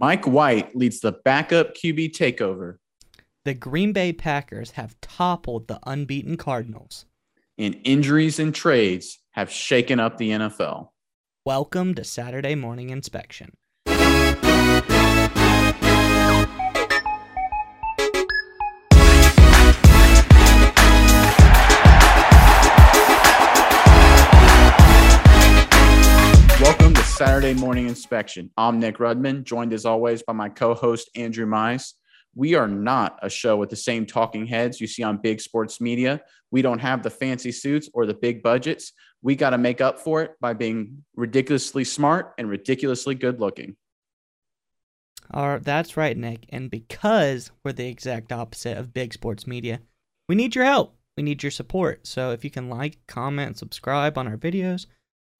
Mike White leads the backup QB takeover. The Green Bay Packers have toppled the unbeaten Cardinals. And injuries and trades have shaken up the NFL. Welcome to Saturday Morning Inspection. Saturday Morning Inspection. I'm Nick Rudman, joined as always by my co host, Andrew Mize. We are not a show with the same talking heads you see on big sports media. We don't have the fancy suits or the big budgets. We got to make up for it by being ridiculously smart and ridiculously good looking. All right, that's right, Nick. And because we're the exact opposite of big sports media, we need your help. We need your support. So if you can like, comment, subscribe on our videos,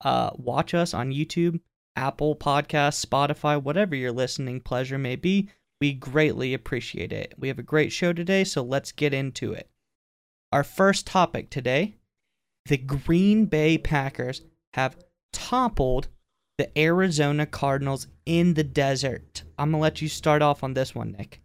uh, watch us on YouTube, Apple Podcasts, Spotify, whatever your listening pleasure may be. We greatly appreciate it. We have a great show today, so let's get into it. Our first topic today the Green Bay Packers have toppled the Arizona Cardinals in the desert. I'm going to let you start off on this one, Nick.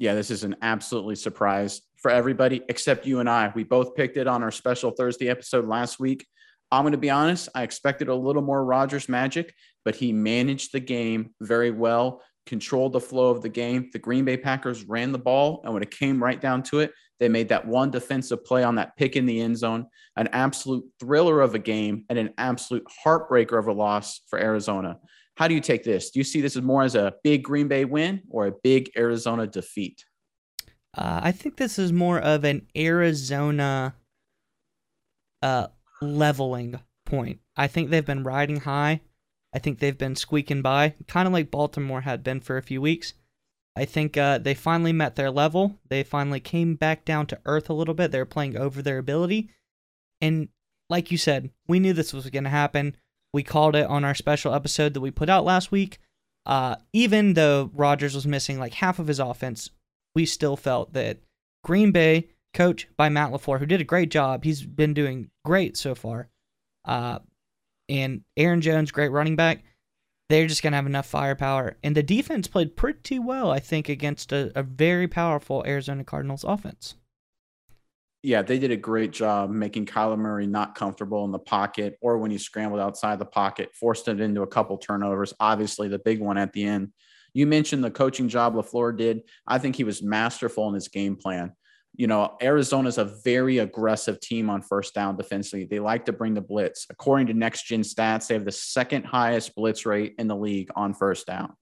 Yeah, this is an absolutely surprise for everybody except you and I. We both picked it on our special Thursday episode last week. I'm going to be honest, I expected a little more Rodgers magic, but he managed the game very well, controlled the flow of the game. The Green Bay Packers ran the ball, and when it came right down to it, they made that one defensive play on that pick in the end zone, an absolute thriller of a game and an absolute heartbreaker of a loss for Arizona. How do you take this? Do you see this as more as a big Green Bay win or a big Arizona defeat? Uh, I think this is more of an Arizona uh, leveling point. I think they've been riding high. I think they've been squeaking by, kind of like Baltimore had been for a few weeks. I think uh, they finally met their level. They finally came back down to earth a little bit. They're playing over their ability. And like you said, we knew this was going to happen. We called it on our special episode that we put out last week. Uh, even though Rodgers was missing like half of his offense, we still felt that Green Bay, coach by Matt LaFleur, who did a great job, he's been doing great so far. Uh, and Aaron Jones, great running back they're just going to have enough firepower. And the defense played pretty well, I think, against a, a very powerful Arizona Cardinals offense. Yeah, they did a great job making Kyler Murray not comfortable in the pocket or when he scrambled outside the pocket, forced it into a couple turnovers. Obviously, the big one at the end. You mentioned the coaching job LaFleur did. I think he was masterful in his game plan you know, Arizona's a very aggressive team on first down defensively. They like to bring the blitz. According to next gen stats, they have the second highest blitz rate in the league on first down.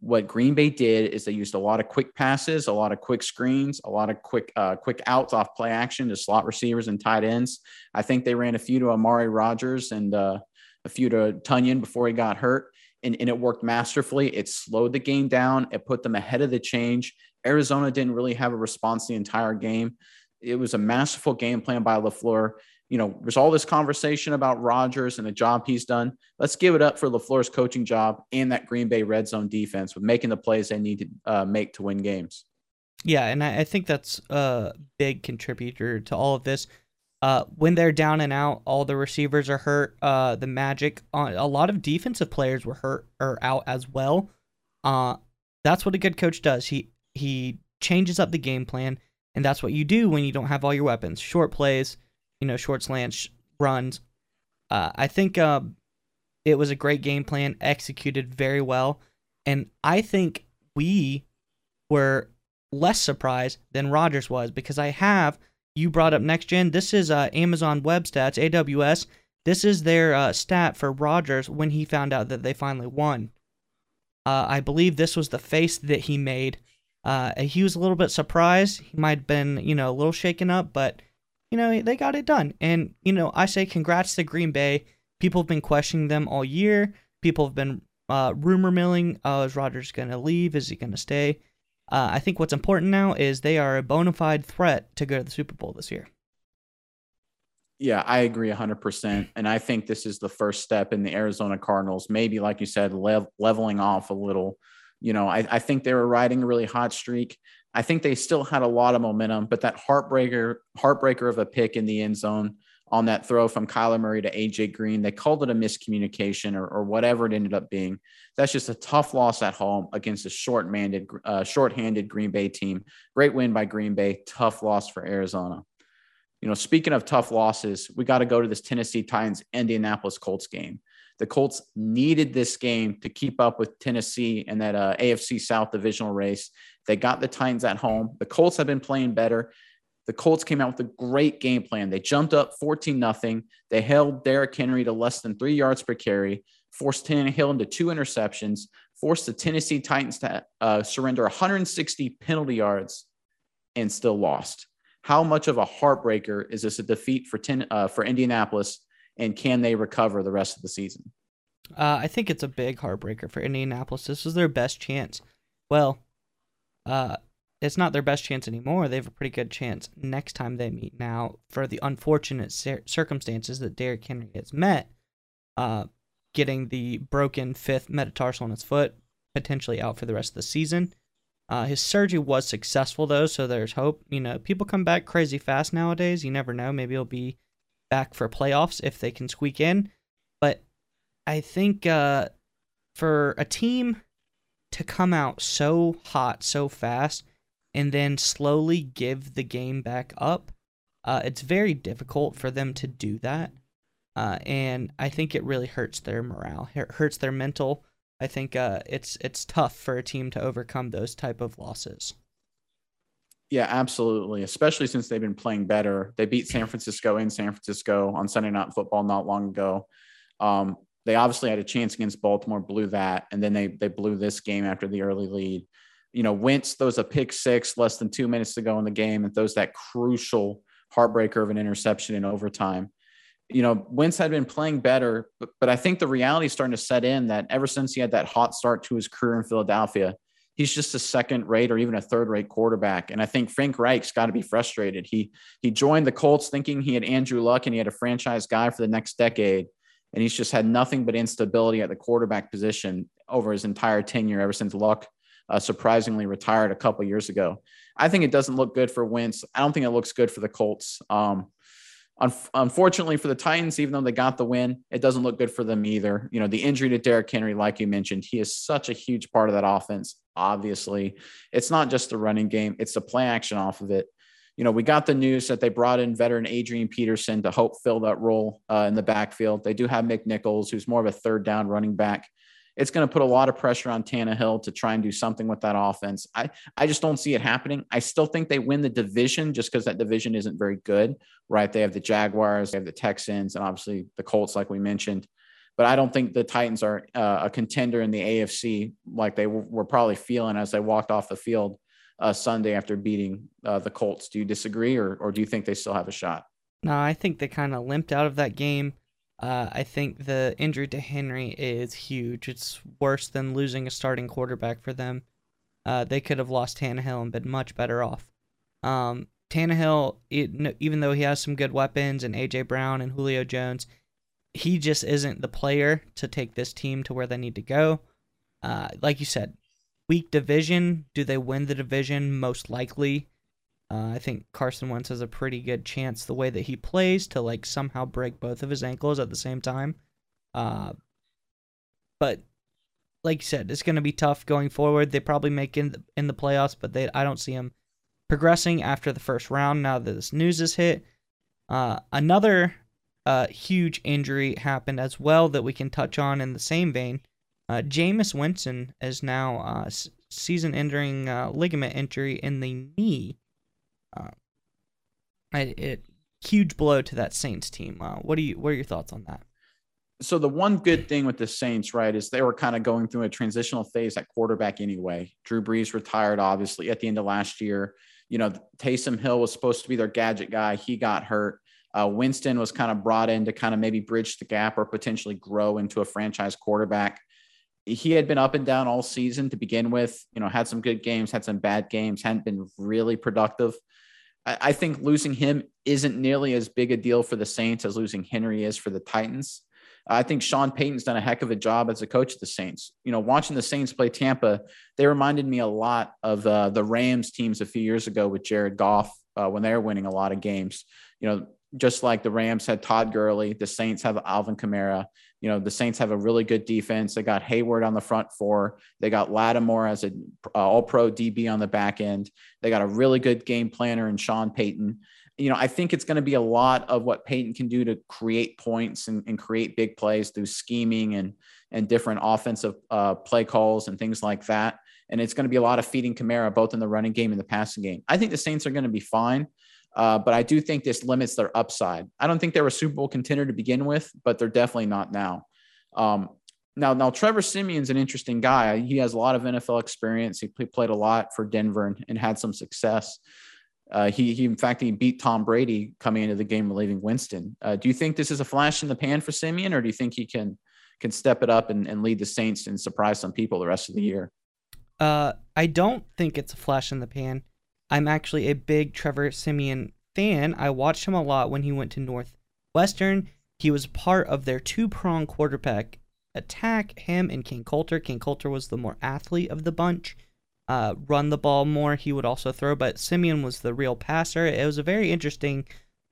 What Green Bay did is they used a lot of quick passes, a lot of quick screens, a lot of quick uh, quick outs off play action to slot receivers and tight ends. I think they ran a few to Amari Rodgers and uh, a few to Tonyan before he got hurt. And, and it worked masterfully. It slowed the game down. It put them ahead of the change Arizona didn't really have a response the entire game. It was a masterful game plan by LaFleur. You know, there's all this conversation about Rodgers and the job he's done. Let's give it up for LaFleur's coaching job and that Green Bay red zone defense with making the plays they need to uh, make to win games. Yeah, and I, think that's a big contributor to all of this. Uh, when they're down and out, all the receivers are hurt. Uh, the Magic, uh, a lot of defensive players were hurt or out as well. Uh, that's what a good coach does. He he changes up the game plan, and that's what you do when you don't have all your weapons. Short plays, you know, short slants, runs. Uh, I think uh, it was a great game plan, executed very well, and I think we were less surprised than Rodgers was because I have. You brought up next gen. This is uh, Amazon Web Stats, AWS. This is their uh, stat for Rodgers when he found out that they finally won. Uh, I believe this was the face that he made uh, he was a little bit surprised. He might have been, you know, a little shaken up, but you know they got it done. And you know, I say congrats to Green Bay. People have been questioning them all year. People have been uh, rumor milling. Oh, is Rodgers going to leave? Is he going to stay? Uh, I think what's important now is they are a bona fide threat to go to the Super Bowl this year. Yeah, I agree 100%. And I think this is the first step in the Arizona Cardinals, maybe, like you said, lev- leveling off a little you know, I, I think they were riding a really hot streak. I think they still had a lot of momentum, but that heartbreaker, heartbreaker of a pick in the end zone on that throw from Kyler Murray to AJ Green. They called it a miscommunication or, or whatever it ended up being. That's just a tough loss at home against a short-handed, uh, short-handed Green Bay team. Great win by Green Bay. Tough loss for Arizona. You know, speaking of tough losses, we got to go to this Tennessee Titans Indianapolis Colts game. The Colts needed this game to keep up with Tennessee in that uh, AFC South divisional race. They got the Titans at home. The Colts have been playing better. The Colts came out with a great game plan. They jumped up 14 nothing. They held Derrick Henry to less than three yards per carry, forced Tannehill into two interceptions, forced the Tennessee Titans to uh, surrender 160 penalty yards, and still lost. How much of a heartbreaker is this a defeat for ten, uh, for Indianapolis, and can they recover the rest of the season? Uh, I think it's a big heartbreaker for Indianapolis. This was their best chance. Well, uh, it's not their best chance anymore. They have a pretty good chance next time they meet. Now, for the unfortunate cir- circumstances that Derrick Henry has met, uh, getting the broken fifth metatarsal in his foot, potentially out for the rest of the season. Uh, his surgery was successful though, so there's hope. You know, people come back crazy fast nowadays. You never know. Maybe he'll be back for playoffs if they can squeak in. But I think uh, for a team to come out so hot so fast and then slowly give the game back up, uh, it's very difficult for them to do that. Uh, and I think it really hurts their morale, it hurts their mental. I think uh, it's it's tough for a team to overcome those type of losses. Yeah, absolutely. Especially since they've been playing better. They beat San Francisco in San Francisco on Sunday Night Football not long ago. Um, they obviously had a chance against Baltimore, blew that, and then they they blew this game after the early lead you know, Wentz throws a pick six less than two minutes to go in the game and throws that crucial heartbreaker of an interception in overtime. You know, Wentz had been playing better, but, but I think the reality is starting to set in that ever since he had that hot start to his career in Philadelphia, he's just a second rate or even a third rate quarterback. And I think Frank Reich's got to be frustrated. He he joined the Colts thinking he had Andrew Luck and he had a franchise guy for the next decade. And he's just had nothing but instability at the quarterback position over his entire tenure ever since Luck uh, surprisingly retired a couple years ago. I think it doesn't look good for Wentz. I don't think it looks good for the Colts. Um, un- unfortunately for the Titans, even though they got the win, it doesn't look good for them either. You know, the injury to Derrick Henry, like you mentioned, he is such a huge part of that offense. Obviously, it's not just the running game; it's the play action off of it. You know, we got the news that they brought in veteran Adrian Peterson to help fill that role uh, in the backfield. They do have McNichols, who's more of a third down running back it's going to put a lot of pressure on Tannehill to try and do something with that offense. I, I just don't see it happening. I still think they win the division just because that division isn't very good, right? They have the Jaguars, they have the Texans, and obviously the Colts, like we mentioned. But I don't think the Titans are uh, a contender in the AFC like they w- were probably feeling as they walked off the field uh, Sunday after beating uh, the Colts. Do you disagree, or, or do you think they still have a shot? No, I think they kind of limped out of that game. Uh, I think the injury to Henry is huge. It's worse than losing a starting quarterback for them. Uh, they could have lost Tannehill and been much better off. Um, Tannehill, it, even though he has some good weapons and AJ Brown and Julio Jones, he just isn't the player to take this team to where they need to go. Uh, like you said, weak division. Do they win the division? Most likely. Uh, I think Carson Wentz has a pretty good chance the way that he plays to like somehow break both of his ankles at the same time. Uh, but like you said, it's going to be tough going forward. They probably make in the, in the playoffs, but they I don't see them progressing after the first round. Now that this news is hit, uh, another uh, huge injury happened as well that we can touch on in the same vein. Uh, Jameis Winston is now uh, season-ending uh, ligament injury in the knee. It, it, huge blow to that Saints team. Uh, what do you? What are your thoughts on that? So the one good thing with the Saints, right, is they were kind of going through a transitional phase at quarterback anyway. Drew Brees retired, obviously, at the end of last year. You know, Taysom Hill was supposed to be their gadget guy. He got hurt. Uh, Winston was kind of brought in to kind of maybe bridge the gap or potentially grow into a franchise quarterback. He had been up and down all season to begin with. You know, had some good games, had some bad games, hadn't been really productive. I think losing him isn't nearly as big a deal for the Saints as losing Henry is for the Titans. I think Sean Payton's done a heck of a job as a coach of the Saints. You know, watching the Saints play Tampa, they reminded me a lot of uh, the Rams teams a few years ago with Jared Goff uh, when they were winning a lot of games. You know, just like the Rams had Todd Gurley, the Saints have Alvin Kamara. You know, the Saints have a really good defense. They got Hayward on the front four. They got Lattimore as an uh, all pro DB on the back end. They got a really good game planner in Sean Payton. You know, I think it's going to be a lot of what Payton can do to create points and, and create big plays through scheming and and different offensive uh, play calls and things like that. And it's going to be a lot of feeding Kamara both in the running game and the passing game. I think the Saints are going to be fine. Uh, but I do think this limits their upside. I don't think they were a Super Bowl contender to begin with, but they're definitely not now. Um, now, now Trevor Siemian's an interesting guy. He has a lot of NFL experience. He played a lot for Denver and, and had some success. Uh, he, he, in fact, he beat Tom Brady coming into the game, relieving Winston. Uh, do you think this is a flash in the pan for Siemian, or do you think he can can step it up and, and lead the Saints and surprise some people the rest of the year? Uh, I don't think it's a flash in the pan. I'm actually a big Trevor Siemian fan. I watched him a lot when he went to Northwestern. He was part of their two prong quarterback attack, him and Kain Colter. Kain Colter was the more athlete of the bunch. Uh, run the ball more. He would also throw, but Simeon was the real passer. It was a very interesting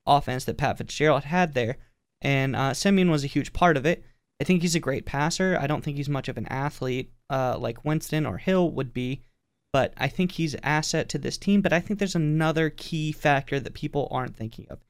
offense that Pat Fitzgerald had there, and uh, Siemian was a huge part of it. I think he's a great passer. I don't think he's much of an athlete uh, like Winston or Hill would be, but I think he's asset to this team. But I think there's another key factor that people aren't thinking of.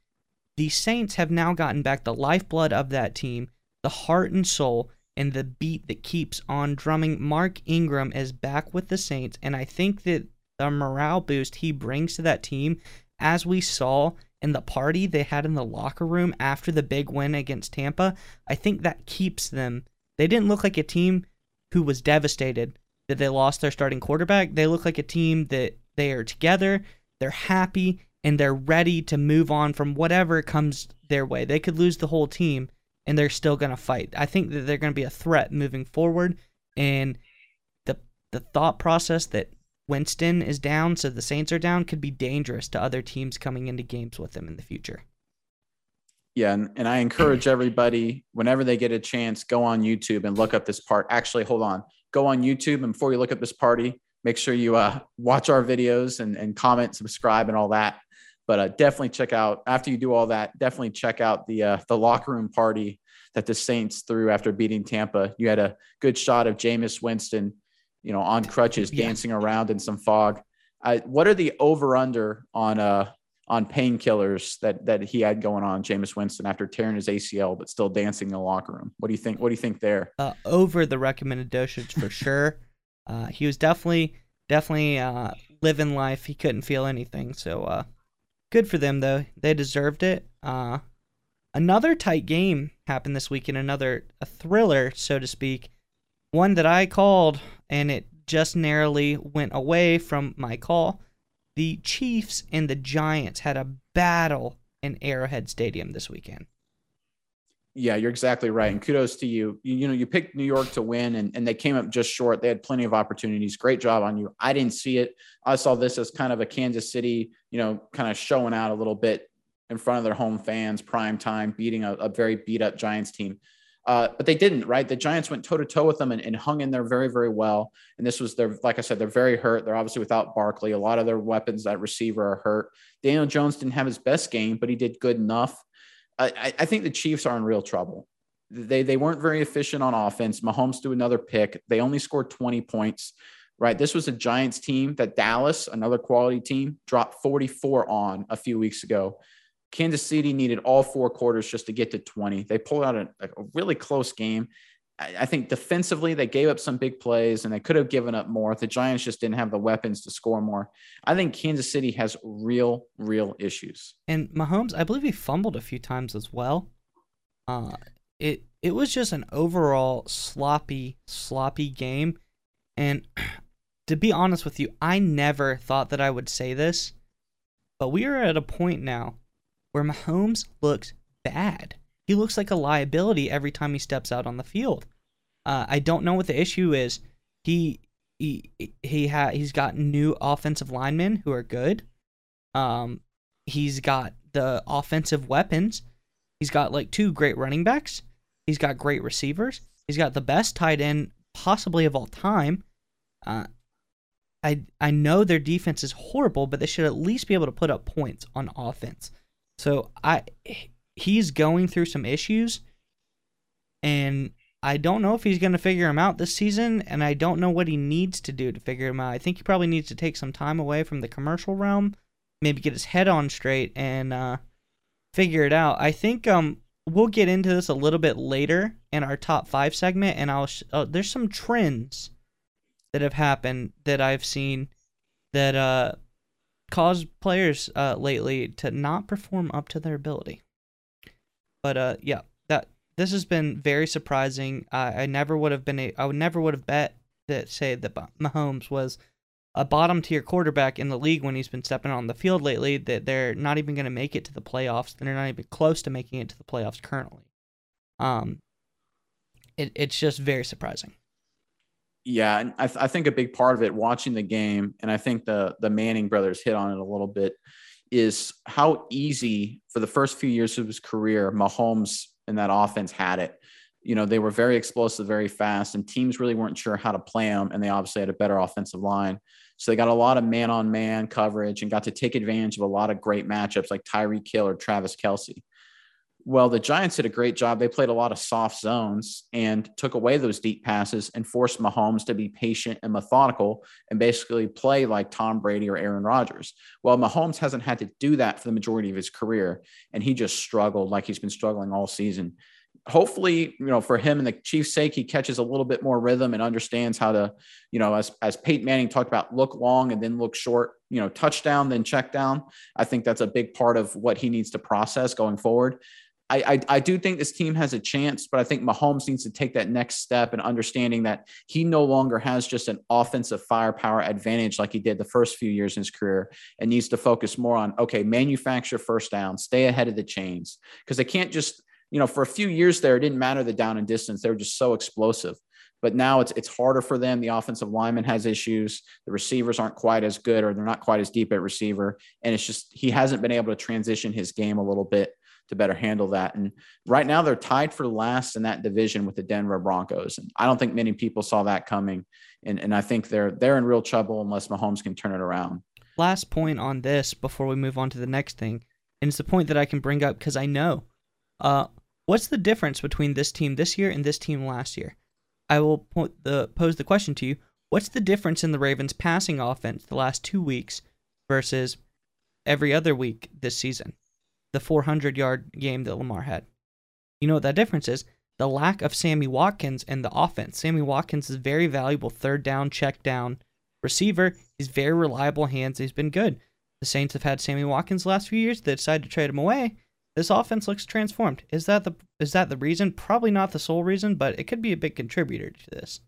The Saints have now gotten back the lifeblood of that team, the heart and soul, and the beat that keeps on drumming. Mark Ingram is back with the Saints, and I think that the morale boost he brings to that team, as we saw in the party they had in the locker room after the big win against Tampa, I think that keeps them. They didn't look like a team who was devastated that they lost their starting quarterback. They look like a team that they are together, they're happy, and they're ready to move on from whatever comes their way. They could lose the whole team and they're still going to fight. I think that they're going to be a threat moving forward and the the thought process that Winston is down so the Saints are down could be dangerous to other teams coming into games with them in the future. Yeah, and, and I encourage everybody whenever they get a chance, go on YouTube and look up this part. Actually, hold on go on YouTube and before you look at this party, make sure you uh, watch our videos and, and comment, subscribe, and all that. But uh, definitely check out after you do all that. Definitely check out the uh, the locker room party that the Saints threw after beating Tampa. You had a good shot of Jameis Winston, you know, on crutches, yeah. dancing around in some fog. what are the over under on uh on painkillers that that he had going on, Jameis Winston, after tearing his ACL, but still dancing in the locker room. What do you think? What do you think there? Uh, over the recommended dosage for sure. Uh, he was definitely definitely uh, living life. He couldn't feel anything. So uh, good for them though. They deserved it. Uh, another tight game happened this week in another a thriller, so to speak. One that I called, and it just narrowly went away from my call the Chiefs and the Giants had a battle in Arrowhead Stadium this weekend. Yeah, you're exactly right. And kudos to you. You, you know, you picked New York to win and, and they came up just short. They had plenty of opportunities. Great job on you. I didn't see it. I saw this as kind of a Kansas City, you know, kind of showing out a little bit in front of their home fans, prime time, beating a, a very beat up Giants team. Uh, but they didn't, right? The Giants went toe to toe with them and, and, hung in there very, very well. And this was their, like I said, they're very hurt. They're obviously without Barkley. A lot of their weapons at receiver are hurt. Daniel Jones didn't have his best game, but he did good enough. I, I think the Chiefs are in real trouble. They they weren't very efficient on offense. Mahomes threw another pick. They only scored 20 points. Right. This was a Giants team that Dallas, another quality team, dropped 44 on a few weeks ago. Kansas City needed all four quarters just to get to 20. They pulled out a, a really close game. I, I, think defensively, they gave up some big plays and they could have given up more. The Giants just didn't have the weapons to score more. I think Kansas City has real, real issues. And Mahomes, I believe he fumbled a few times as well. Uh, it it was just an overall sloppy, sloppy game. And to be honest with you, I never thought that I would say this, but we are at a point now where Mahomes looks bad. He looks like a liability every time he steps out on the field. Uh, I don't know what the issue is. He he he ha- he's got new offensive linemen who are good. Um, he's got the offensive weapons. He's got like two great running backs. He's got great receivers. He's got the best tight end possibly of all time. Uh, I I know their defense is horrible, but they should at least be able to put up points on offense. So I he's going through some issues and I don't know if he's going to figure him out this season, and I don't know what he needs to do to figure him out. I think he probably needs to take some time away from the commercial realm, maybe get his head on straight and uh, figure it out. I think um, we'll get into this a little bit later in our top five segment, and I'll sh- uh, there's some trends that have happened that I've seen that uh, cause players uh, lately to not perform up to their ability. But uh, yeah, this has been very surprising. I, I never would have been a, I would never would have bet that say that Mahomes was a bottom tier quarterback in the league when he's been stepping on the field lately. That they're not even going to make it to the playoffs. They're not even close to making it to the playoffs currently. Um, it, it's just very surprising. Yeah, and I, th- I think a big part of it, watching the game, and I think the the Manning brothers hit on it a little bit, is how easy for the first few years of his career, Mahomes and that offense had it. You know, they were very explosive, very fast, and teams really weren't sure how to play them. And they obviously had a better offensive line. So they got a lot of man on man coverage and got to take advantage of a lot of great matchups like Tyreek Hill or Travis Kelce. Well, the Giants did a great job. They played a lot of soft zones and took away those deep passes and forced Mahomes to be patient and methodical and basically play like Tom Brady or Aaron Rodgers. Well, Mahomes hasn't had to do that for the majority of his career, and he just struggled like he's been struggling all season. Hopefully, you know, for him and the Chiefs' sake, he catches a little bit more rhythm and understands how to, you know, as as Peyton Manning talked about, look long and then look short. You know, touchdown then check down. I think that's a big part of what he needs to process going forward. I, I, I do think this team has a chance, but I think Mahomes needs to take that next step and understanding that he no longer has just an offensive firepower advantage like he did the first few years in his career and needs to focus more on, okay, manufacture first down, stay ahead of the chains. Because they can't just, you know, for a few years there, it didn't matter the down and distance. They were just so explosive. But now it's it's harder for them. The offensive lineman has issues. The receivers aren't quite as good, or they're not quite as deep at receiver. And it's just he hasn't been able to transition his game a little bit to better handle that. And right now they're tied for last in that division with the Denver Broncos. And I don't think many people saw that coming. And, and I think they're they're in real trouble unless Mahomes can turn it around. Last point on this before we move on to the next thing, and it's the point that I can bring up because I know. Uh, what's the difference between this team this year and this team last year? I will the pose the question to you. What's the difference in the Ravens passing offense the last two weeks versus every other week this season? The 400 yard game that Lamar had. You know what that difference is? The lack of Sammy Watkins in the offense. Sammy Watkins is very valuable third down, check down receiver. He's very reliable hands. He's been good. The Saints have had Sammy Watkins the last few years. They decided to trade him away. This offense looks transformed. Is that the is that the reason? Probably not the sole reason, but it could be a big contributor to this.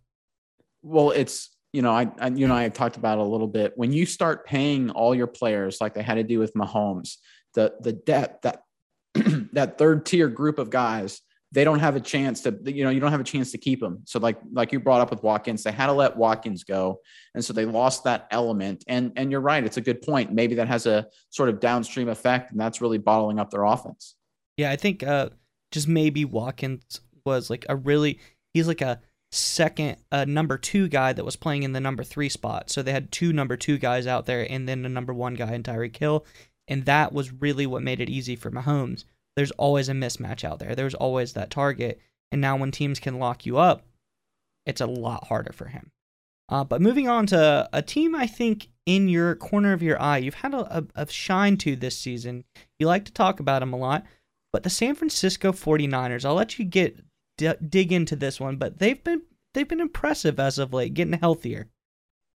Well, it's you know, I, I you know I talked about a little bit. When you start paying all your players like they had to do with Mahomes, the the depth that that third tier group of guys they don't have a chance to you know you don't have a chance to keep them so like like you brought up with watkins they had to let watkins go. And so they lost that element. And and you're right it's a good point. Maybe that has a sort of downstream effect and that's really bottling up their offense. Yeah i think uh just maybe watkins was like a really he's like a second uh, number two guy that was playing in the number three spot. So they had two number two guys out there and then a number one guy in Tyreek Hill and that was really what made it easy for Mahomes. There's always a mismatch out there. There's always that target. And now when teams can lock you up, it's a lot harder for him. Uh, but moving on to a team, I think in your corner of your eye, you've had a, a, a shine to this season. You like to talk about them a lot, but the San Francisco 49ers. I'll let you get d- dig into this one, but they've been they've been impressive as of late, getting healthier.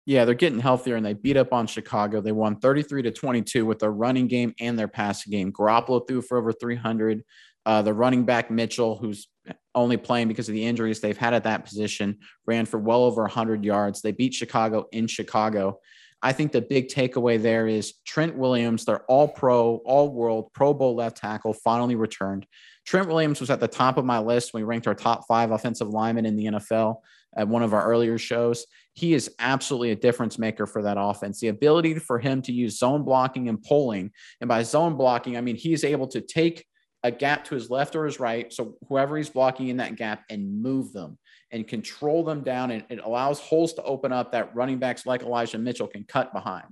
Yeah, they're getting healthier and they beat up on Chicago. They won 33 to 22 with their running game and their passing game. Garoppolo threw for over 300. Uh, the running back Mitchell, who's only playing because of the injuries they've had at that position, ran for well over 100 yards. They beat Chicago in Chicago. I think the big takeaway there is Trent Williams, their all pro, all world, Pro Bowl left tackle, finally returned. Trent Williams was at the top of my list when we ranked our top five offensive linemen in the NFL at one of our earlier shows. He is absolutely a difference maker for that offense. The ability for him to use zone blocking and pulling, and by zone blocking, I mean he is able to take a gap to his left or his right. So whoever he's blocking in that gap and move them and control them down. And it allows holes to open up that running backs like Elijah Mitchell can cut behind.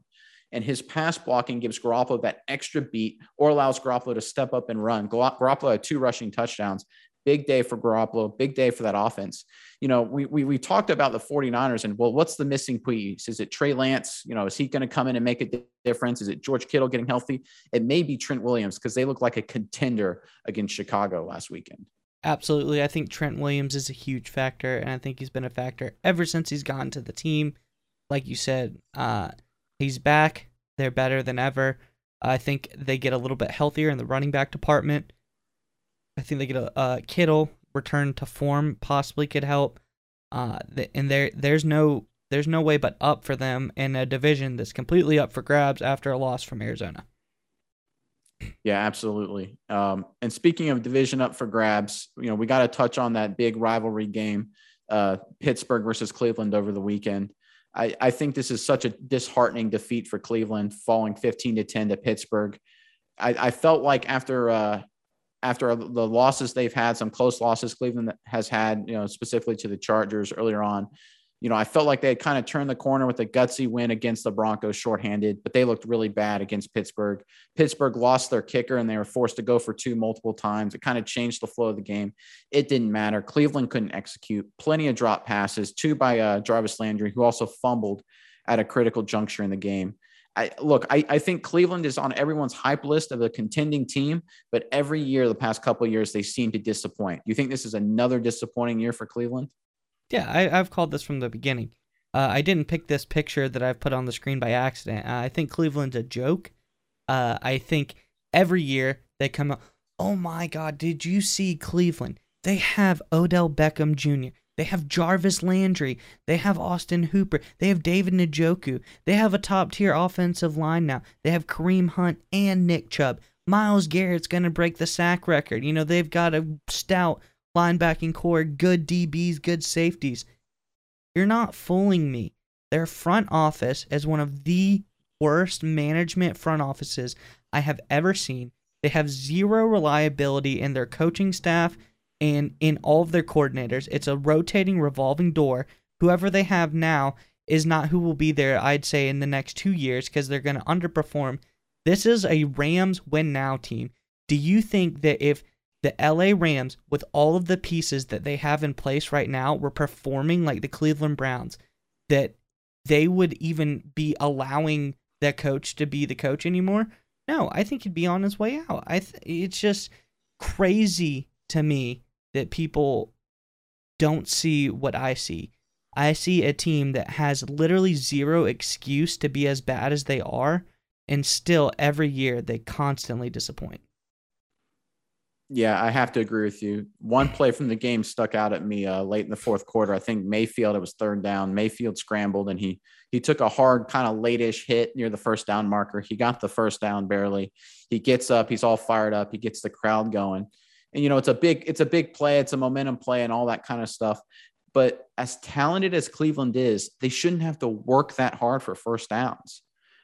and his pass blocking gives Garoppolo that extra beat or allows Garoppolo to step up and run. Garoppolo had two rushing touchdowns. Big day for Garoppolo, big day for that offense. You know, we, we, we talked about the 49ers and, well, what's the missing piece? Is it Trey Lance? You know, is he going to come in and make a difference? Is it George Kittle getting healthy? It may be Trent Williams because they look like a contender against Chicago last weekend. Absolutely. I think Trent Williams is a huge factor, and I think he's been a factor ever since he's gotten to the team. Like you said, uh, he's back. They're better than ever. I think they get a little bit healthier in the running back department. I think they get a, a Kittle return to form possibly could help. Uh, and there there's no there's no way but up for them in a division that's completely up for grabs after a loss from Arizona. Yeah, absolutely. Um, and speaking of division up for grabs, you know we got to touch on that big rivalry game, uh, Pittsburgh versus Cleveland over the weekend. I, I think this is such a disheartening defeat for Cleveland, falling 15 to 10 to Pittsburgh. I, I felt like after uh, after the losses they've had, some close losses Cleveland has had, you know, specifically to the Chargers earlier on. You know, I felt like they had kind of turned the corner with a gutsy win against the Broncos shorthanded, but they looked really bad against Pittsburgh. Pittsburgh lost their kicker and they were forced to go for two multiple times. It kind of changed the flow of the game. It didn't matter. Cleveland couldn't execute. Plenty of drop passes, two by uh, Jarvis Landry, who also fumbled at a critical juncture in the game. I, look, I, I think Cleveland is on everyone's hype list of a contending team, but every year, the past couple years, they seem to disappoint. You think this is another disappointing year for Cleveland? Yeah, I, have called this from the beginning. Uh, I didn't pick this picture that I've put on the screen by accident. I think Cleveland's a joke. Uh, I think every year they come out, oh my God, did you see Cleveland? They have Odell Beckham Jr. They have Jarvis Landry. They have Austin Hooper. They have David Njoku. They have a top tier offensive line now. They have Kareem Hunt and Nick Chubb. Myles Garrett's going to break the sack record. You know, they've got a stout linebacking corps, good DBs, good safeties. You're not fooling me. Their front office is one of the worst management front offices I have ever seen. They have zero reliability in their coaching staff and in all of their coordinators. It's a rotating revolving door. Whoever they have now is not who will be there, I'd say, in the next two years because they're going to underperform. This is a Rams win now team. Do you think that if the LA Rams, with all of the pieces that they have in place right now, were performing like the Cleveland Browns, that they would even be allowing that coach to be the coach anymore? No, I think he'd be on his way out. I th- it's just crazy to me that people don't see what I see. I see a team that has literally zero excuse to be as bad as they are, and still every year they constantly disappoint. Yeah, I have to agree with you. One play from the game stuck out at me uh, late in the fourth quarter. I think Mayfield. It was third down. Mayfield scrambled and he he took a hard kind of late-ish hit near the first down marker. He got the first down barely. He gets up. He's all fired up. He gets the crowd going and you know it's a big it's a big play it's a momentum play and all that kind of stuff. But as talented as cleveland is they shouldn't have to work that hard for first downs.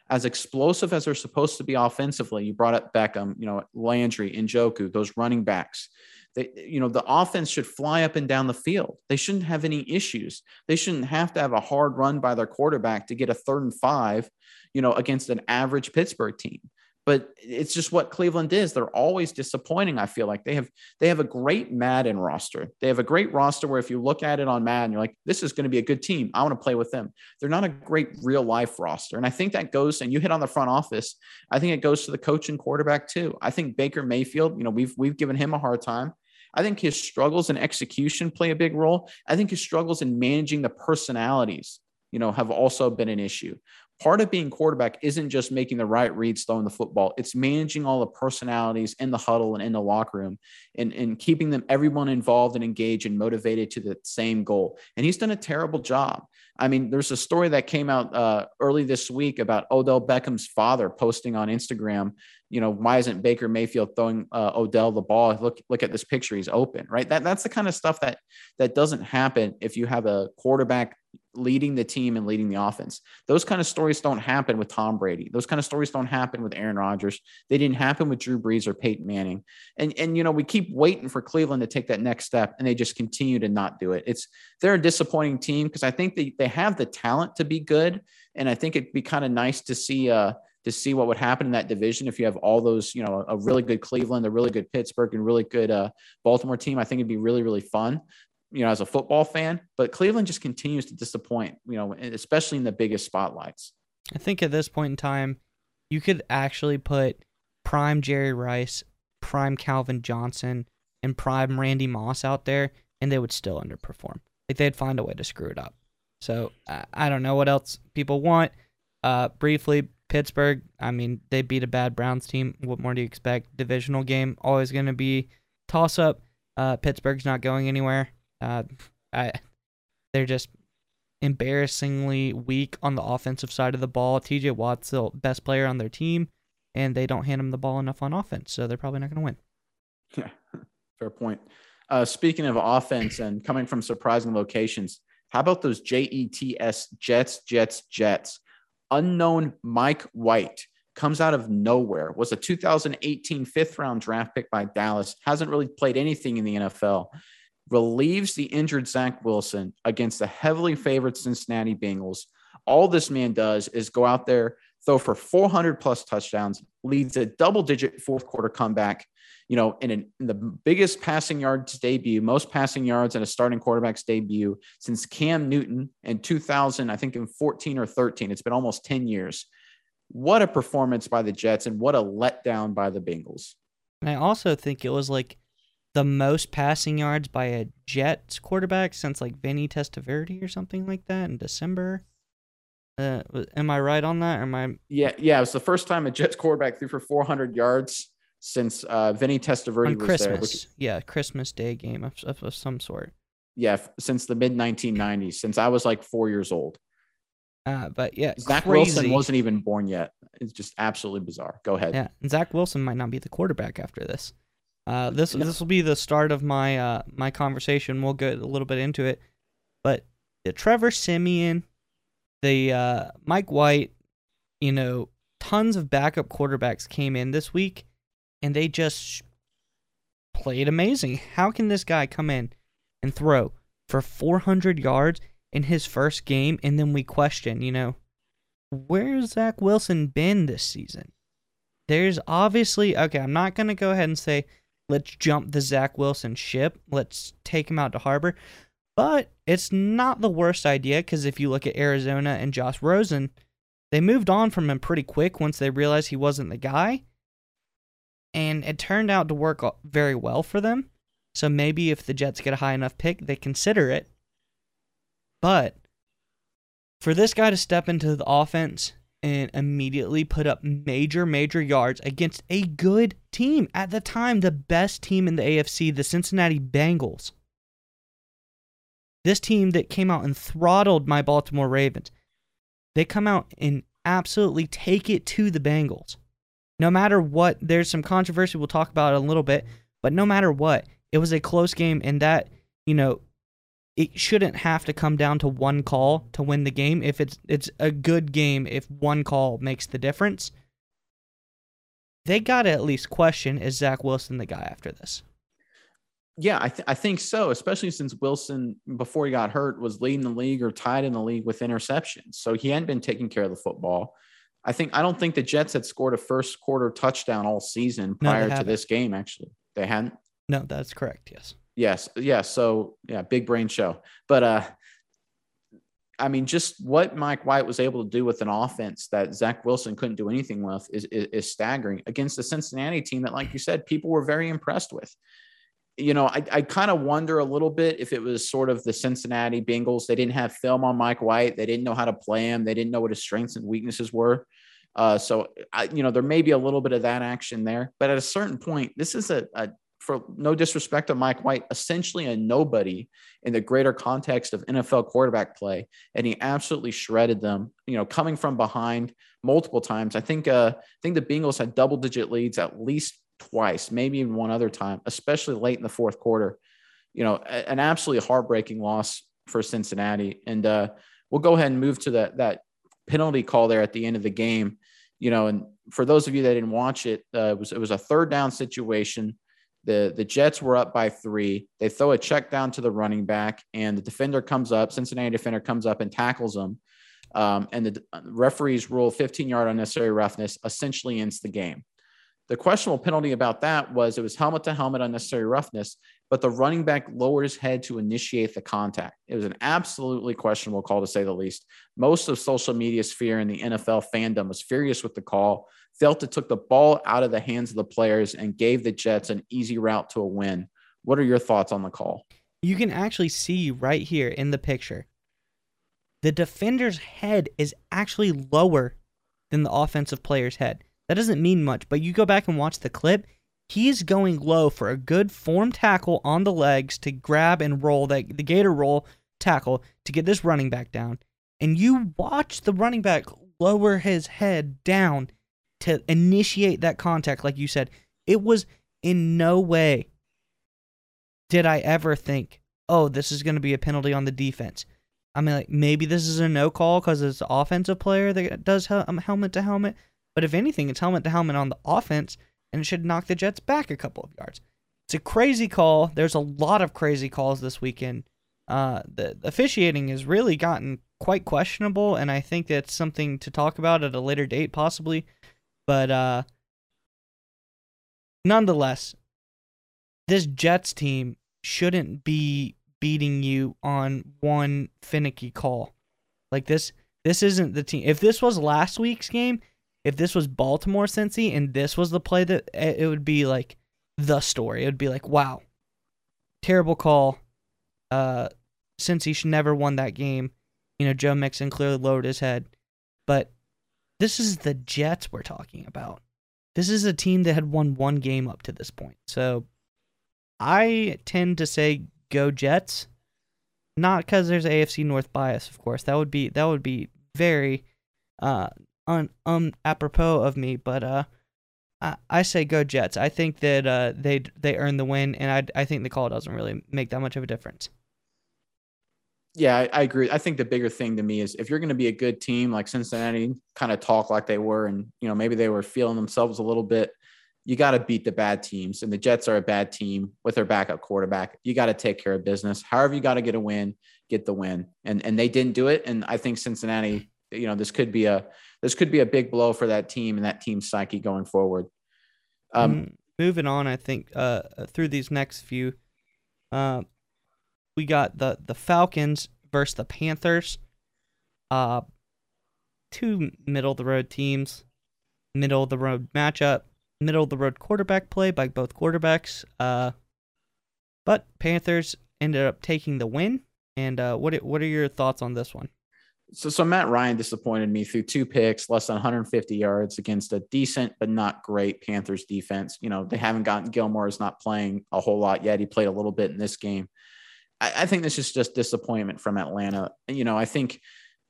As explosive as they're supposed to be offensively you brought up beckham you know landry njoku those running backs they, you know the offense should fly up and down the field. They shouldn't have any issues. They shouldn't have to have a hard run by their quarterback to get a third and five you know against an average pittsburgh team but it's just what Cleveland is. They're always disappointing. I feel like they have they have a great Madden roster. They have a great roster where if you look at it on Madden, you're like, this is going to be a good team. I want to play with them. They're not a great real life roster, and I think that goes. And you hit on the front office. I think it goes to the coach and quarterback too. I think Baker Mayfield. You know, we've we've given him a hard time. I think his struggles in execution play a big role. I think his struggles in managing the personalities you know, have also been an issue part of being quarterback isn't just making the right reads throwing the football. It's managing all the personalities in the huddle and in the locker room and, and keeping them everyone involved and engaged and motivated to the same goal. And he's done a terrible job. I mean there's a story that came out uh, early this week about odell beckham's father posting on instagram you know, why isn't Baker Mayfield throwing uh, Odell the ball? Look, look at this picture; he's open, right? That that's the kind of stuff that that doesn't happen if you have a quarterback leading the team and leading the offense. Those kind of stories don't happen with Tom Brady. Those kind of stories don't happen with Aaron Rodgers. They didn't happen with Drew Brees or Peyton Manning. And and you know, we keep waiting for Cleveland to take that next step and they just continue to not do it. It's they're a disappointing team because I think they they have the talent to be good and I think it'd be kind of nice to see uh to see what would happen in that division if you have all those, you know, a really good Cleveland, a really good Pittsburgh, and really good uh, Baltimore team. I think it'd be really, really fun you know, as a football fan, but Cleveland just continues to disappoint, you know, especially in the biggest spotlights. I think at this point in time, you could actually put prime Jerry Rice, prime Calvin Johnson, and prime Randy Moss out there, and they would still underperform. Like they'd find a way to screw it up. So I don't know what else people want. Uh, briefly, Pittsburgh. I mean, they beat a bad Browns team. What more do you expect? Divisional game, always going to be toss up. Uh, Pittsburgh's not going anywhere. Uh, I, they're just embarrassingly weak on the offensive side of the ball. TJ Watt's the best player on their team, and they don't hand him the ball enough on offense, so they're probably not going to win. Yeah, fair point. Uh, speaking of offense and coming from surprising locations, how about those JETS Jets, Jets, Jets? Unknown Mike White comes out of nowhere, was a 2018 fifth round draft pick by Dallas, hasn't really played anything in the NFL relieves the injured Zach Wilson against the heavily favored Cincinnati Bengals. All this man does is go out there, throw for 400 plus touchdowns, leads a double digit fourth quarter comeback. You know, in, an, in the biggest passing yards debut, most passing yards in a starting quarterback's debut since Cam Newton in 2000, I think in 14 or 13. It's been almost 10 years. What a performance by the Jets and what a letdown by the Bengals. And I also think it was like the most passing yards by a Jets quarterback since like Vinny Testaverde or something like that in December. Uh, am I right on that? Or am I? Yeah, yeah. It was the first time a Jets quarterback threw for 400 yards since uh, Vinny Testaverde on was Christmas. there. Which, yeah, Christmas Day game of, of, of some sort. Yeah, since the mid 1990s, since I was like four years old. Uh, but yeah, Zach crazy. Wilson wasn't even born yet. It's just absolutely bizarre. Go ahead. Yeah, and Zach Wilson might not be the quarterback after this. Uh, this no. this will be the start of my uh, my conversation. We'll get a little bit into it, but the Trevor Siemian, the uh, Mike White, you know, tons of backup quarterbacks came in this week, and they just played amazing. How can this guy come in and throw for 400 yards in his first game, and then we question, you know, where's Zach Wilson been this season? There's obviously okay. I'm not gonna go ahead and say let's jump the Zach Wilson ship. Let's take him out to harbor. But it's not the worst idea because if you look at Arizona and Josh Rosen, they moved on from him pretty quick once they realized he wasn't the guy. And it turned out to work very well for them. So maybe if the Jets get a high enough pick, they consider it. But for this guy to step into the offense and immediately put up major, major yards against a good team. At the time, the best team in the AFC, the Cincinnati Bengals. This team that came out and throttled my Baltimore Ravens. They come out and absolutely take it to the Bengals. No matter what, there's some controversy we'll talk about in a little bit, but no matter what, it was a close game and that, you know, it shouldn't have to come down to one call to win the game. If it's it's a good game, if one call makes the difference, they got to at least question: Is Zach Wilson the guy after this? Yeah, I, th- I think so. Especially since Wilson, before he got hurt, was leading the league or tied in the league with interceptions, so he hadn't been taking care of the football. I think I don't think the Jets had scored a first quarter touchdown all season prior no, to this game. Actually, they hadn't. No, that's correct. Yes. Yes, yes. So yeah, big brain show. But uh I mean, just what Mike White was able to do with an offense that Zach Wilson couldn't do anything with is, is, is staggering against the Cincinnati team that, like you said, people were very impressed with. You know, I, I kind of wonder a little bit if it was sort of the Cincinnati Bengals. They didn't have film on Mike White. They didn't know how to play him. They didn't know what his strengths and weaknesses were. Uh, so, I, you know, there may be a little bit of that action there. But at a certain point, this is a, a for no disrespect to Mike White, essentially a nobody in the greater context of NFL quarterback play, and he absolutely shredded them. You know, coming from behind multiple times. I think uh, I think the Bengals had double digit leads at least twice, maybe even one other time, especially late in the fourth quarter. You know, an absolutely heartbreaking loss for Cincinnati. And uh, we'll go ahead and move to that that penalty call there at the end of the game. You know, and for those of you that didn't watch it, uh, it was it was a third down situation. The the Jets were up by three. They throw a check down to the running back, and the defender comes up. Cincinnati defender comes up and tackles them. Um, and the referees rule 15 yard unnecessary roughness essentially ends the game. The questionable penalty about that was it was helmet to helmet unnecessary roughness, but the running back lowered his head to initiate the contact. It was an absolutely questionable call to say the least. Most of social media sphere and the NFL fandom was furious with the call, felt it took the ball out of the hands of the players and gave the Jets an easy route to a win. What are your thoughts on the call? You can actually see right here in the picture. The defender's head is actually lower than the offensive player's head. That doesn't mean much, but you go back and watch the clip, he's going low for a good form tackle on the legs to grab and roll that the gator roll tackle to get this running back down. And you watch the running back lower his head down to initiate that contact, like you said. It was in no way did I ever think, oh, this is going to be a penalty on the defense. I mean, like maybe this is a no call because it's an offensive player that does um, helmet to helmet. But if anything, it's helmet to helmet on the offense, and it should knock the Jets back a couple of yards. It's a crazy call. There's a lot of crazy calls this weekend. Uh, the officiating has really gotten quite questionable, and I think that's something to talk about at a later date, possibly. But uh, nonetheless, this Jets team shouldn't be beating you on one finicky call. Like this, this isn't the team. If this was last week's game, if this was Baltimore Cincy and this was the play that it would be like the story. It would be like, wow, terrible call. Uh, Cincy should never won that game. You know, Joe Mixon clearly lowered his head, but this is the Jets we're talking about. This is a team that had won one game up to this point. So I tend to say go Jets. Not because there's AFC North bias, of course. That would be that would be very uh un um apropos of me, but uh I, I say go Jets. I think that uh they they earn the win, and I I think the call doesn't really make that much of a difference. Yeah, I, I agree. I think the bigger thing to me is if you're going to be a good team like Cincinnati, kind of talk like they were, and you know maybe they were feeling themselves a little bit you got to beat the bad teams. And the Jets are a bad team with their backup quarterback. You got to take care of business. However, you got to get a win, get the win. And and they didn't do it. And I think Cincinnati, you know, this could be a this could be a big blow for that team and that team's psyche going forward. Um, mm, moving on, I think uh, through these next few, uh, we got the the Falcons versus the Panthers. Uh, two middle of the road teams, middle of the road matchup middle of the road quarterback play by both quarterbacks. Uh, but Panthers ended up taking the win. And uh, what what are your thoughts on this one? So, so Matt Ryan disappointed me through two picks, less than 150 yards against a decent but not great Panthers defense. You know, they haven't gotten Gilmore is not playing a whole lot yet. He played a little bit in this game. I, I think this is just disappointment from Atlanta. You know, I think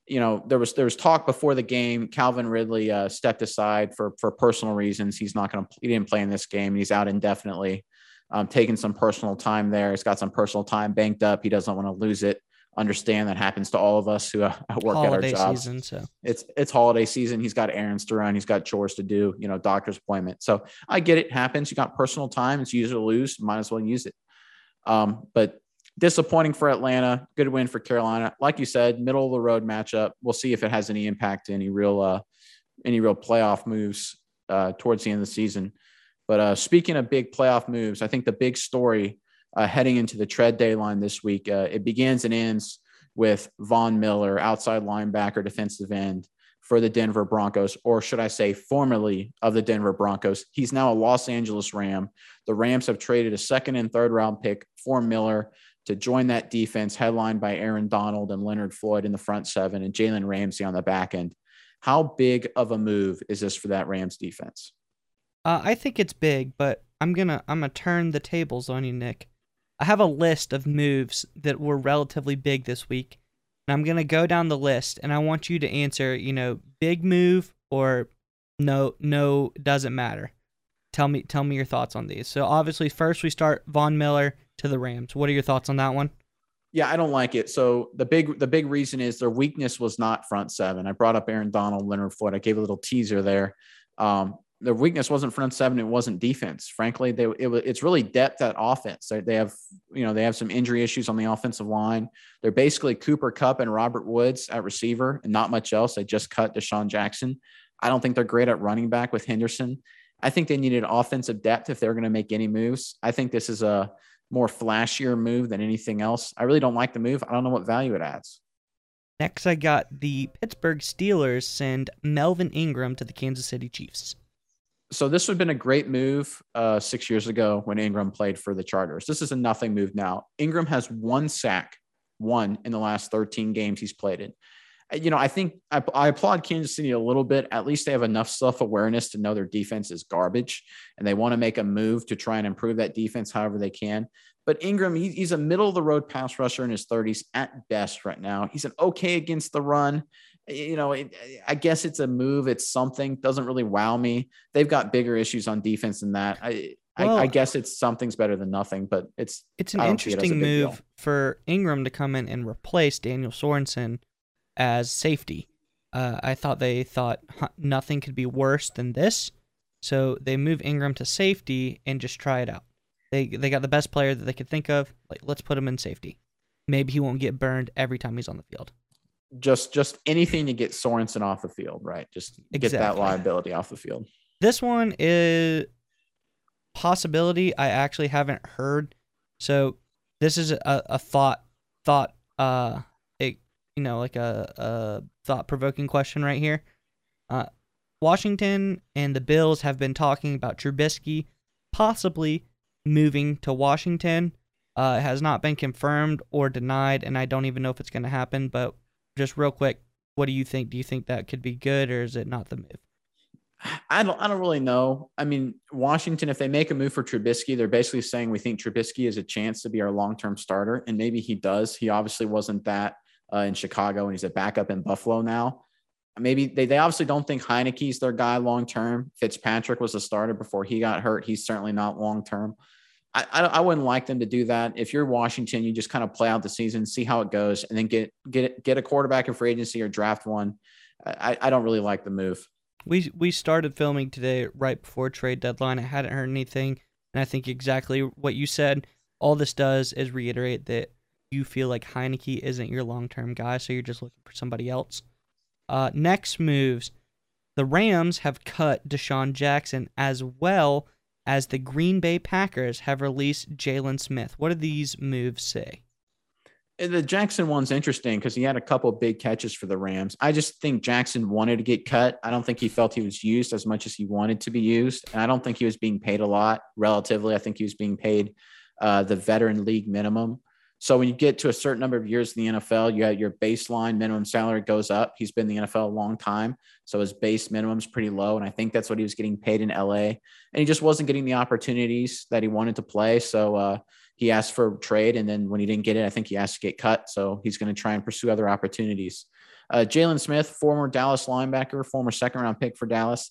you know, there was there was talk before the game. Calvin Ridley uh, stepped aside for for personal reasons. He's not going to. He didn't play in this game. He's out indefinitely. Um, taking some personal time there. He's got some personal time banked up. He doesn't want to lose it. Understand that happens to all of us who uh, work holiday at our jobs. Season, so it's it's holiday season. He's got errands to run. He's got chores to do. You know, doctor's appointment. So I get it. Happens. You got personal time. It's use or lose. Might as well use it. Um, but disappointing for Atlanta. Good win for Carolina. Like you said, middle of the road matchup. We'll see if it has any impact, any real, uh, any real playoff moves uh, towards the end of the season. But uh, speaking of big playoff moves, I think the big story uh, heading into the trade deadline this week, uh, it begins and ends with Von Miller, outside linebacker, defensive end for the Denver Broncos, or should I say, formerly of the Denver Broncos. He's now a Los Angeles Ram. The Rams have traded a second and third round pick for Miller to join that defense headlined by Aaron Donald and Leonard Floyd in the front seven and Jalen Ramsey on the back end. How big of a move is this for that Rams defense? Uh, I think it's big, but I'm gonna I'm gonna turn the tables on you, Nick. I have a list of moves that were relatively big this week. And I'm gonna go down the list and I want you to answer, you know, big move or no no doesn't matter. Tell me tell me your thoughts on these. So obviously first we start Von Miller to the Rams. What are your thoughts on that one? Yeah, I don't like it. So the big the big reason is their weakness was not front seven. I brought up Aaron Donald, Leonard Floyd. I gave a little teaser there. Um, their weakness wasn't front seven; it wasn't defense. Frankly, they it, it's really depth at offense. They, they have you know they have some injury issues on the offensive line. They're basically Cooper Kupp and Robert Woods at receiver, and not much else. They just cut DeSean Jackson. I don't think they're great at running back with Henderson. I think they needed offensive depth if they're going to make any moves. I think this is a more flashier move than anything else. I really don't like the move. I don't know what value it adds. Next, I got the Pittsburgh Steelers send Melvin Ingram to the Kansas City Chiefs. So this would have been a great move uh, six years ago when Ingram played for the Chargers. This is a nothing move now. Ingram has one sack, one in the last 13 games he's played in you know, I think I, I, applaud Kansas City a little bit. At least they have enough self awareness to know their defense is garbage and they want to make a move to try and improve that defense however they can. But Ingram, he, he's a middle of the road pass rusher in his 30s at best right now. He's an okay against the run. You know, it, I guess it's a move. It's something. Doesn't really wow me. They've got bigger issues on defense than that. I, well, I, I, guess it's something's better than nothing, but it's it's an interesting it move deal. for Ingram to come in and replace Daniel Sorensen as safety. Uh, I thought they thought nothing could be worse than this, so they move Ingram to safety and just try it out. They they got the best player that they could think of. Like let's put him in safety. Maybe he won't get burned every time he's on the field. Just just anything to get Sorensen off the field, right? Just exactly. get that liability off the field. This one is possibility I actually haven't heard. So this is a, a thought thought uh it, you know, like a, a thought provoking question right here. Uh, Washington and the Bills have been talking about Trubisky possibly moving to Washington. Uh, it has not been confirmed or denied, and I don't even know if it's going to happen. But just real quick, what do you think? Do you think that could be good, or is it not the move? I don't. I don't really know. I mean, Washington, if they make a move for Trubisky, they're basically saying we think Trubisky is a chance to be our long-term starter, and maybe he does. He obviously wasn't that uh, in Chicago, and he's a backup in Buffalo now. Maybe they, they obviously don't think Heinicke's their guy long term. Fitzpatrick was a starter before he got hurt. He's certainly not long term. I, I, wouldn't like them to do that. If you're Washington, you just kind of play out the season, see how it goes, and then get get get a quarterback in free agency or draft one. I, I don't really like the move. We we started filming today right before trade deadline. I hadn't heard anything, and I think exactly what you said. All this does is reiterate that you feel like Heinicke isn't your long term guy, so you're just looking for somebody else. Uh, next moves. The Rams have cut DeSean Jackson as well as the Green Bay Packers have released Jaylon Smith. What do these moves say? The Jackson one's interesting because he had a couple big catches for the Rams. I just think Jackson wanted to get cut. I don't think he felt he was used as much as he wanted to be used. And I don't think he was being paid a lot relatively. I think he was being paid uh, the veteran league minimum. So when you get to a certain number of years in the NFL, you your baseline minimum salary goes up. He's been in the NFL a long time, so his base minimum is pretty low, and I think that's what he was getting paid in LA. And he just wasn't getting the opportunities that he wanted to play. So uh, he asked for trade, and then when he didn't get it, I think he asked to get cut. So he's going to try and pursue other opportunities. Uh, Jaylon Smith, former Dallas linebacker, former second round pick for Dallas.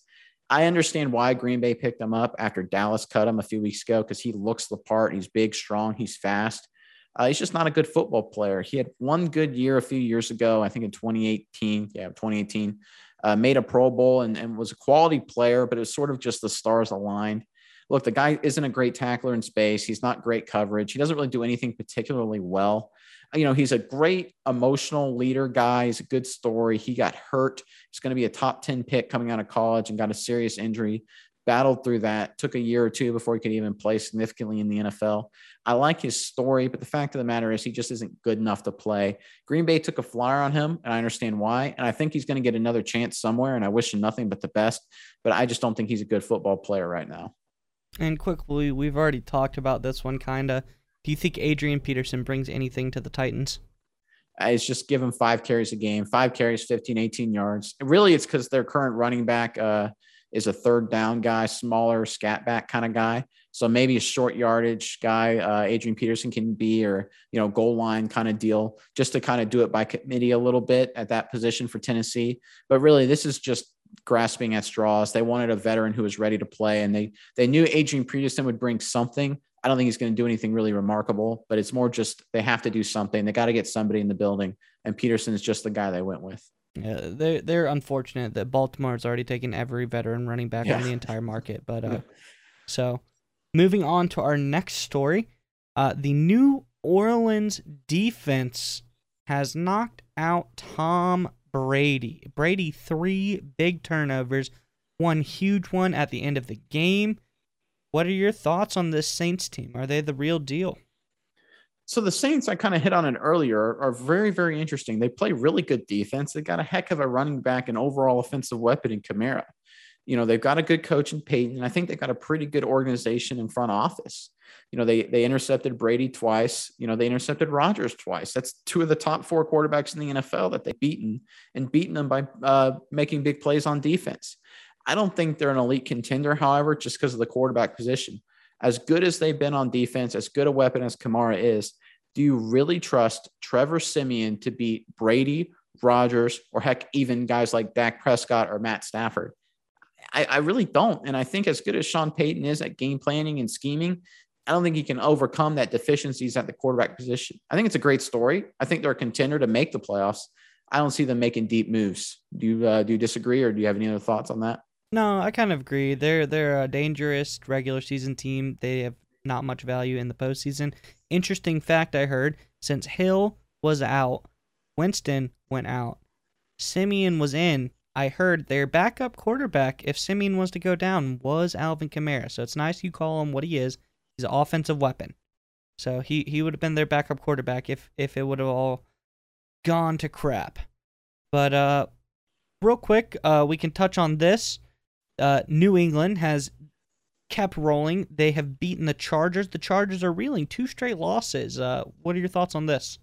I understand why Green Bay picked him up after Dallas cut him a few weeks ago because he looks the part. He's big, strong, he's fast. Uh, he's just not a good football player. He had one good year a few years ago, I think in 2018. Yeah, 2018. Uh, made a Pro Bowl and, and was a quality player, but it was sort of just the stars aligned. Look, the guy isn't a great tackler in space. He's not great coverage. He doesn't really do anything particularly well. You know, he's a great emotional leader guy. He's a good story. He got hurt. He's going to be a top 10 pick coming out of college and got a serious injury battled through that, took a year or two before he could even play significantly in the NFL. I like his story, but the fact of the matter is he just isn't good enough to play. Green Bay took a flyer on him, and I understand why. And I think he's going to get another chance somewhere, and I wish him nothing but the best. But I just don't think he's a good football player right now. And quickly, we've already talked about this one kind of. Do you think Adrian Peterson brings anything to the Titans? It's just give him five carries a game, five carries, 15, 18 yards. really, it's because their current running back, uh, is a third down guy, smaller scat back kind of guy. So maybe a short yardage guy, uh, Adrian Peterson can be, or you know, goal line kind of deal, just to kind of do it by committee a little bit at that position for Tennessee. But really, this is just grasping at straws. They wanted a veteran who was ready to play, and they they knew Adrian Peterson would bring something. I don't think he's going to do anything really remarkable, but it's more just they have to do something. They got to get somebody in the building, and Peterson is just the guy they went with. Yeah, they're they're unfortunate that Baltimore has already taken every veteran running back yeah. on the entire market. But uh, so moving on to our next story, uh, the New Orleans defense has knocked out Tom Brady. Brady three big turnovers, one huge one at the end of the game. What are your thoughts on this Saints team? Are they the real deal? So the Saints, I kind of hit on it earlier, are very, very interesting. They play really good defense. They got a heck of a running back and overall offensive weapon in Kamara. You know, they've got a good coach in Payton. And I think they got a pretty good organization in front office. You know, they they intercepted Brady twice. You know, they intercepted Rodgers twice. That's two of the top four quarterbacks in the NFL that they've beaten and beaten them by uh, making big plays on defense. I don't think they're an elite contender, however, just because of the quarterback position as good as they've been on defense, as good a weapon as Kamara is, do you really trust Trevor Siemian to beat Brady, Rodgers, or heck, even guys like Dak Prescott or Matt Stafford? I, I really don't. And I think as good as Sean Payton is at game planning and scheming, I don't think he can overcome that deficiencies at the quarterback position. I think it's a great story. I think they're a contender to make the playoffs. I don't see them making deep moves. Do you uh, do you disagree, or do you have any other thoughts on that? No, I kind of agree. They're they're a dangerous regular season team. They have not much value in the postseason. Interesting fact I heard: since Hill was out, Winston went out, Siemian was in. I heard their backup quarterback, if Siemian was to go down, was Alvin Kamara. So it's nice you call him what he is. He's an offensive weapon. So he, he would have been their backup quarterback if if it would have all gone to crap. But uh, real quick, uh, we can touch on this uh, New England has kept rolling. They have beaten the Chargers. The Chargers are reeling two straight losses. Uh, what are your thoughts on this?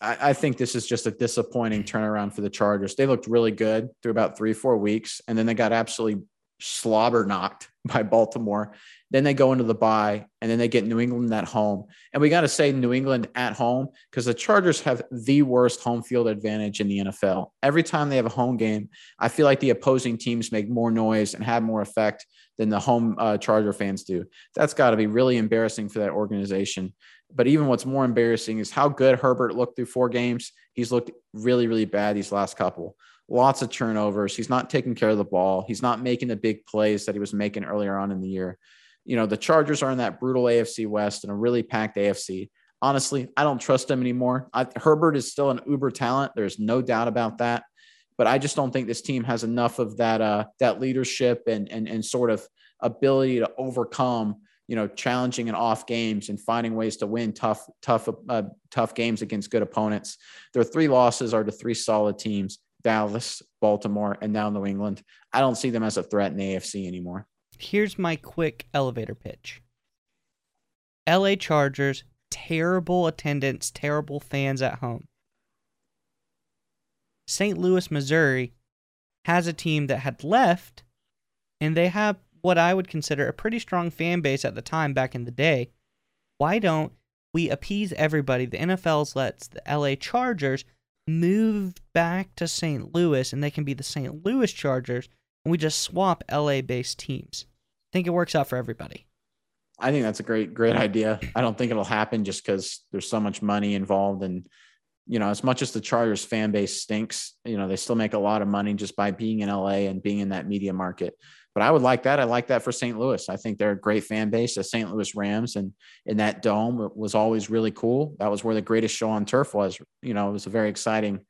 I, I, think this is just a disappointing turnaround for the Chargers. They looked really good through about three, four weeks, and then they got absolutely slobber knocked by Baltimore. Then they go into the bye and then they get New England at home. And we got to say New England at home because the Chargers have the worst home field advantage in the NFL. Every time they have a home game, I feel like the opposing teams make more noise and have more effect than the home uh, Charger fans do. That's got to be really embarrassing for that organization. But even what's more embarrassing is how good Herbert looked through four games. He's looked really, really bad these last couple lots of turnovers. He's not taking care of the ball. He's not making the big plays that he was making earlier on in the year. You know, the Chargers are in that brutal AFC West and a really packed AFC. Honestly, I don't trust them anymore. I, Herbert is still an uber talent. There's no doubt about that. But I just don't think this team has enough of that uh, that leadership and and and sort of ability to overcome you know challenging and off games and finding ways to win tough tough uh, tough games against good opponents. Their three losses are to three solid teams. Dallas, Baltimore, and now New England. I don't see them as a threat in the AFC anymore. Here's my quick elevator pitch LA Chargers, terrible attendance, terrible fans at home. St. Louis, Missouri has a team that had left, and they have what I would consider a pretty strong fan base at the time back in the day. Why don't we appease everybody? The NFL's lets the LA Chargers moved back to St. Louis and they can be the St. Louis Chargers and we just swap LA based teams. I think it works out for everybody. I think that's a great, great idea. I don't think it'll happen just because there's so much money involved. And, you know, as much as the Chargers fan base stinks, you know, they still make a lot of money just by being in LA and being in that media market but I would like that. I like that for St. Louis. I think they're a great fan base. The St. Louis Rams and in that dome was always really cool. That was where the greatest show on turf was. You know, it was a very exciting,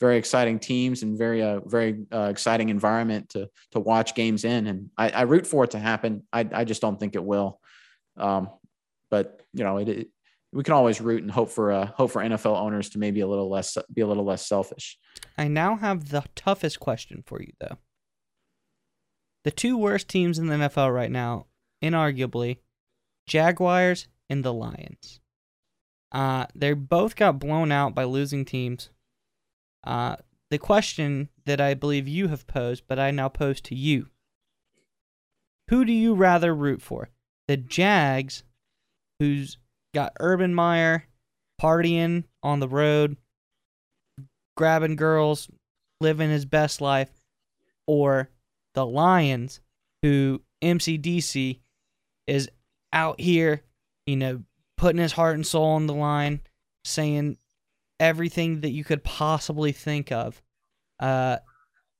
very exciting teams and very, uh, very uh, exciting environment to to watch games in. And I, I root for it to happen. I, I just don't think it will. Um, but you know, it, it we can always root and hope for uh, hope for NFL owners to maybe a little less be a little less selfish. I now have the toughest question for you though the two worst teams in the NFL right now, inarguably, Jaguars and the Lions. Uh, they both got blown out by losing teams. Uh, the question that I believe you have posed, but I now pose to you: Who do you rather root for, the Jags, who's got Urban Meyer partying on the road, grabbing girls, living his best life, or the Lions, who MCDC is out here, you know, putting his heart and soul on the line, saying everything that you could possibly think of uh,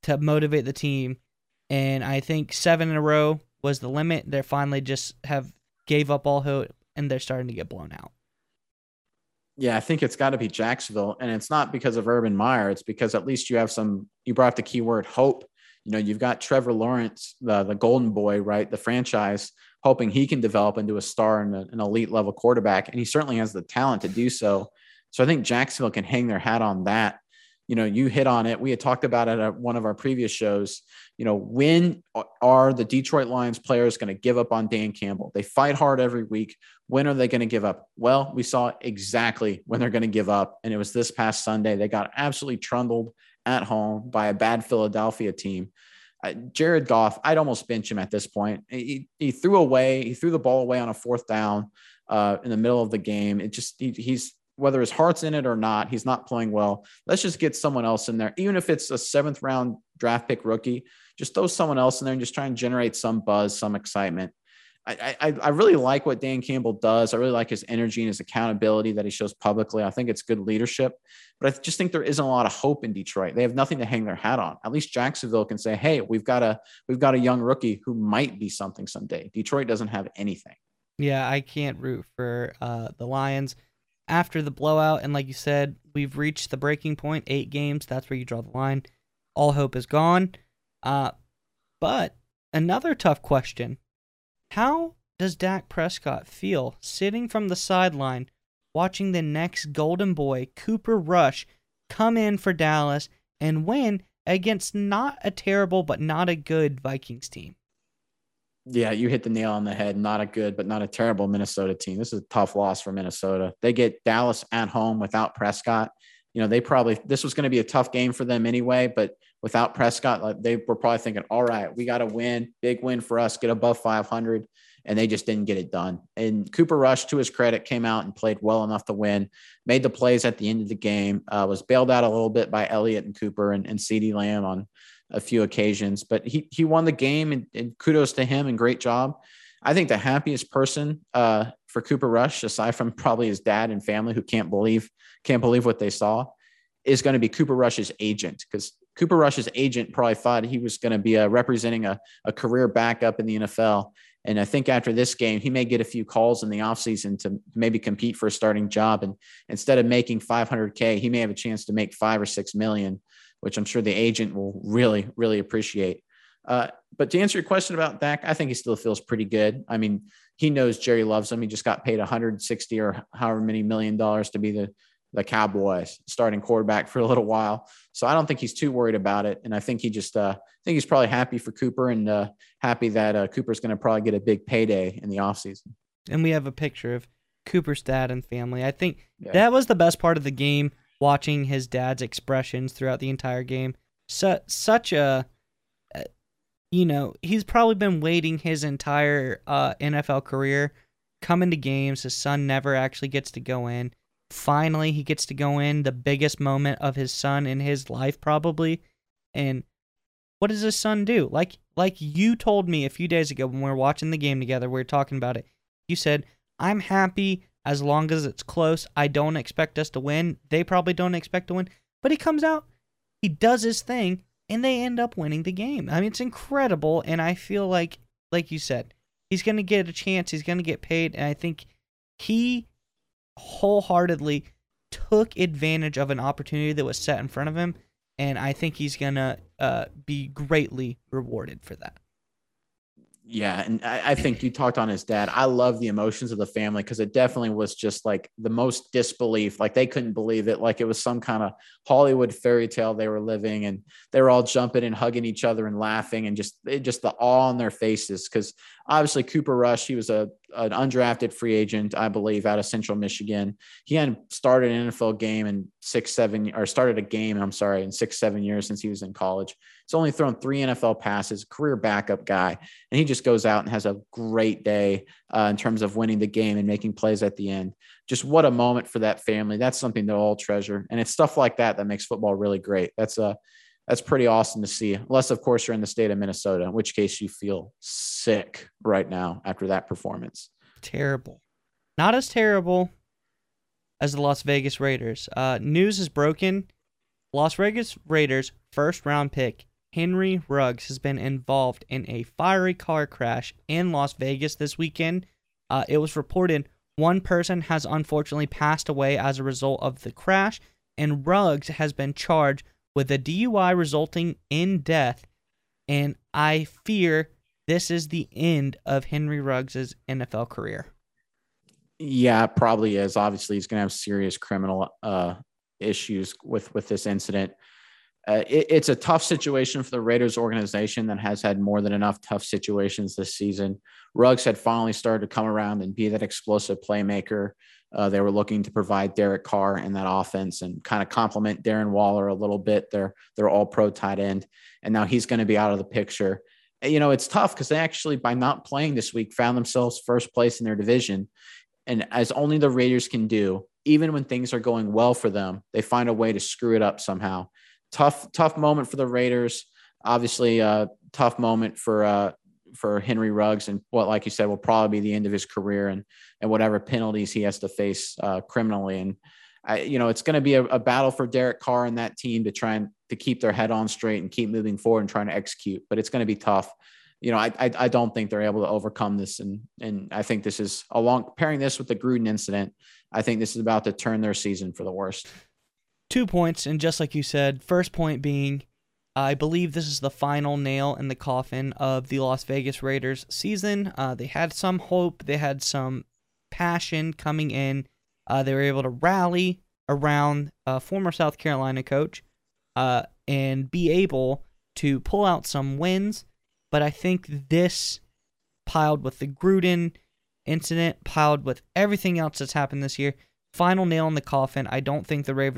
to motivate the team. And I think seven in a row was the limit. They're finally just have gave up all hope and they're starting to get blown out. Yeah, I think it's got to be Jacksonville. And it's not because of Urban Meyer. It's because at least you have some, you brought the keyword hope. You know, you've got Trevor Lawrence, the, the golden boy, right? The franchise, hoping he can develop into a star and an elite level quarterback. And he certainly has the talent to do so. So I think Jacksonville can hang their hat on that. You know, you hit on it. We had talked about it at one of our previous shows. You know, when are the Detroit Lions players going to give up on Dan Campbell? They fight hard every week. When are they going to give up? Well, we saw exactly when they're going to give up. And it was this past Sunday. They got absolutely trundled at home by a bad Philadelphia team. Uh, Jared Goff, I'd almost bench him at this point. He, he threw away, he threw the ball away on a fourth down uh, in the middle of the game. It just, he, he's whether his heart's in it or not, he's not playing well. Let's just get someone else in there, even if it's a seventh round draft pick rookie. Just throw someone else in there and just try and generate some buzz, some excitement. I, I, really like what Dan Campbell does. I really like his energy and his accountability that he shows publicly. I think it's good leadership, but I just think there isn't a lot of hope in Detroit. They have nothing to hang their hat on. At least Jacksonville can say, "Hey, we've got a we've got a young rookie who might be something someday." Detroit doesn't have anything. Yeah, I can't root for uh, the Lions after the blowout. And like you said, we've reached the breaking point. point eight games. That's where you draw the line. All hope is gone. Uh, but another tough question How does Dak Prescott feel sitting from the sideline watching the next Golden Boy, Cooper Rush, come in for Dallas and win against not a terrible but not a good Vikings team? Yeah, you hit the nail on the head. Not a good, but not a terrible Minnesota team. This is a tough loss for Minnesota. They get Dallas at home without Prescott. You know, they probably this was going to be a tough game for them anyway, but without Prescott, like they were probably thinking, all right, we got to win, big win for us, get above 500, and they just didn't get it done. And Cooper Rush, to his credit, came out and played well enough to win, made the plays at the end of the game, uh, was bailed out a little bit by Elliott and Cooper and, and CeeDee Lamb on a few occasions, but he he won the game and, and kudos to him and great job. I think the happiest person uh, for Cooper Rush, aside from probably his dad and family who can't believe can't believe what they saw, is going to be Cooper Rush's agent because Cooper Rush's agent probably thought he was going to be uh, representing a, a career backup in the NFL. And I think after this game, he may get a few calls in the offseason to maybe compete for a starting job. And instead of making 500K, he may have a chance to make five or six million which I'm sure the agent will really, really appreciate. Uh, but to answer your question about Dak, I think he still feels pretty good. I mean, he knows Jerry loves him. He just got paid 160 or however many million dollars to be the the Cowboys starting quarterback for a little while. So I don't think he's too worried about it. And I think he just, uh, I think he's probably happy for Cooper and uh, happy that uh, Cooper's going to probably get a big payday in the offseason. And we have a picture of Cooper's dad and family. I think yeah. that was the best part of the game watching his dad's expressions throughout the entire game. Su- such a, uh, you know, he's probably been waiting his entire uh, NFL career, coming to games. His son never actually gets to go in. Finally, he gets to go in the biggest moment of his son in his life, probably. And what does his son do? Like, like you told me a few days ago when we were watching the game together, we were talking about it. You said, "I'm happy as long as it's close. I don't expect us to win. They probably don't expect to win. But he comes out, he does his thing, and they end up winning the game. I mean, it's incredible. And I feel like, like you said, he's going to get a chance. He's going to get paid. And I think he wholeheartedly took advantage of an opportunity that was set in front of him. And I think he's to uh, be greatly rewarded for that yeah, and I, I, think you talked on his dad. I love the emotions of the family because it definitely was just like the most disbelief. Like they couldn't believe it. Like it was some kind of Hollywood fairy tale they were living, and they were all jumping and hugging each other and laughing, and just it, just the awe on their faces. Because obviously Cooper Rush, he was a an undrafted free agent, I believe, out of Central Michigan. He hadn't started an NFL game in six, seven, or started a game, I'm sorry, in six, seven years since he was in college. He's only thrown three NFL passes, career backup guy, and he just goes out and has a great day uh, in terms of winning the game and making plays at the end. Just what a moment for that family. That's something they'll all treasure. And it's stuff like that that makes football really great. That's a that's pretty awesome to see. Unless, of course, you're in the state of Minnesota, in which case you feel sick right now after that performance. Terrible. Not as terrible as the Las Vegas Raiders. Uh, news is broken. Las Vegas Raiders first round pick Henry Ruggs has been involved in a fiery car crash in Las Vegas this weekend. Uh, it was reported one person has unfortunately passed away as a result of the crash, and Ruggs has been charged with a DUI resulting in death, and I fear this is the end of Henry Ruggs' NFL career. Yeah, probably is. Obviously, he's going to have serious criminal uh, issues with with this incident. Uh, it, it's a tough situation for the Raiders organization that has had more than enough tough situations this season. Ruggs had finally started to come around and be that explosive playmaker uh, they were looking to provide Derek Carr in that offense and kind of complement Darren Waller a little bit. They're they're all pro tight end, and now he's going to be out of the picture. You know, it's tough because they actually, by not playing this week, found themselves first place in their division. And as only the Raiders can do, even when things are going well for them, they find a way to screw it up somehow. Tough, tough moment for the Raiders. Obviously, uh, tough moment for uh, for Henry Ruggs and what, like you said, will probably be the end of his career and and whatever penalties he has to face uh, criminally. And I, you know, it's going to be a, a, battle for Derek Carr and that team to try and to keep their head on straight and keep moving forward and trying to execute. But it's going to be tough. You know, I, I, I don't think they're able to overcome this, and and I think this is along pairing this with the Gruden incident. I think this is about to turn their season for the worst. Two points, and just like you said, first point being I believe this is the final nail in the coffin of the Las Vegas Raiders season. Uh, they had some hope, they had some passion coming in. Uh, they were able to rally around a former South Carolina coach uh, and be able to pull out some wins. But I think this, piled with the Gruden incident, piled with everything else that's happened this year, final nail in the coffin. I don't think the Ra-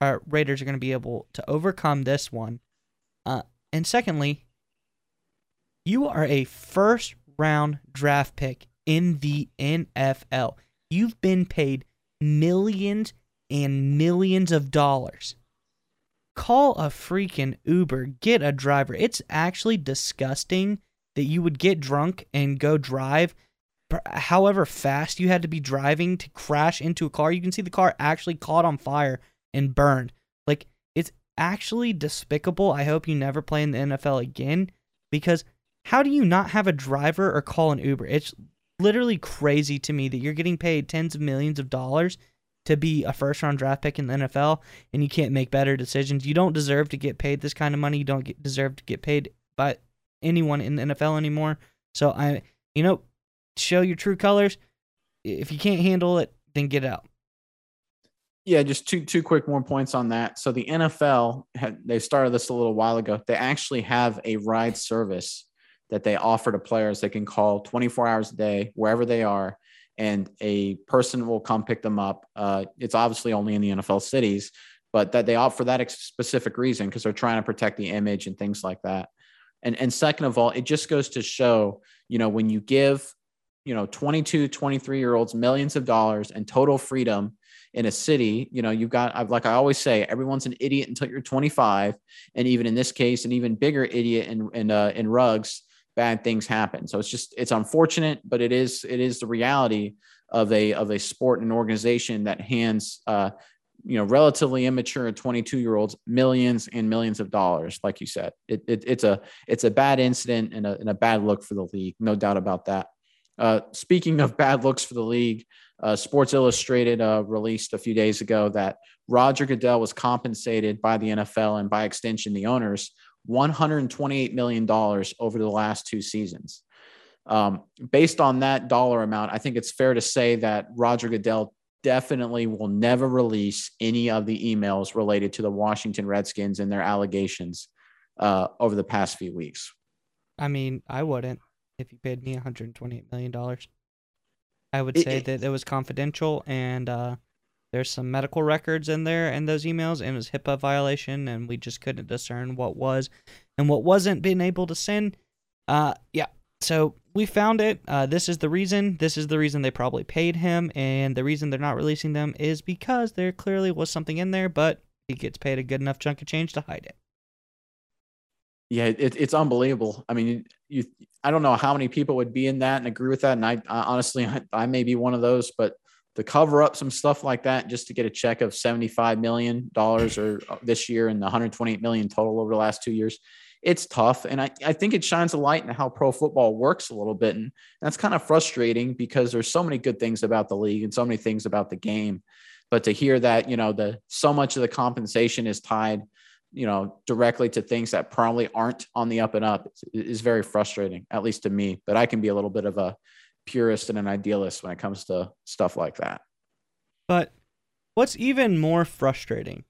uh, Raiders are going to be able to overcome this one. And secondly, you are a first round draft pick in the NFL. You've been paid millions and millions of dollars. Call a freaking Uber, get a driver. It's actually disgusting that you would get drunk and go drive however fast you had to be driving to crash into a car. You can see the car actually caught on fire and burned. Actually despicable. I hope you never play in the NFL again because how do you not have a driver or call an Uber? It's literally crazy to me that you're getting paid tens of millions of dollars to be a first round draft pick in the NFL and you can't make better decisions. You don't deserve to get paid this kind of money. You don't get, deserve to get paid by anyone in the NFL anymore. So I, you know, show your true colors. If you can't handle it, then get out. Yeah, just two two quick more points on that. So the NFL had, they started this a little while ago. They actually have a ride service that they offer to players. They can call 24 hours a day wherever they are, and a person will come pick them up. Uh, it's obviously only in the NFL cities, but that they opt for that specific reason because they're trying to protect the image and things like that. And and second of all, it just goes to show, you know, when you give, you know, 22, 23 year olds millions of dollars and total freedom in a city, you know, you've got, like I always say, everyone's an idiot until you're 25. And even in this case, an even bigger idiot in, in, uh, in Ruggs, bad things happen. So it's just, it's unfortunate, but it is, it is the reality of a, of a sport and organization that hands, uh, you know, relatively immature 22 year olds millions and millions of dollars. Like you said, it, it, it's a, it's a bad incident and a, and a bad look for the league. No doubt about that. Uh, speaking of bad looks for the league, uh, Sports Illustrated uh, released a few days ago that Roger Goodell was compensated by the NFL and by extension the owners $128 million over the last two seasons. Um, based on that dollar amount, I think it's fair to say that Roger Goodell definitely will never release any of the emails related to the Washington Redskins and their allegations uh, over the past few weeks. I mean, I wouldn't if you paid me $128 million. I would It- say it- that it was confidential and uh, there's some medical records in there in those emails and it was HIPAA violation and we just couldn't discern what was and what wasn't being able to send. Uh, yeah. So we found it. Uh, this is the reason. This is the reason they probably paid him, and the reason they're not releasing them is because there clearly was something in there, but he gets paid a good enough chunk of change to hide it. Yeah, it, it's unbelievable. I mean, you, I don't know how many people would be in that and agree with that. And I, I honestly, I, I may be one of those, but to cover up some stuff like that, just to get a check of $75 million or uh, this year and 128 million total over the last two years, it's tough. And I, I think it shines a light into how pro football works a little bit. And that's kind of frustrating because there's so many good things about the league and so many things about the game. But to hear that, you know, the so much of the compensation is tied you know, directly to things that probably aren't on the up and up is very frustrating, at least to me. But I can be a little bit of a purist and an idealist when it comes to stuff like that. But what's even more frustrating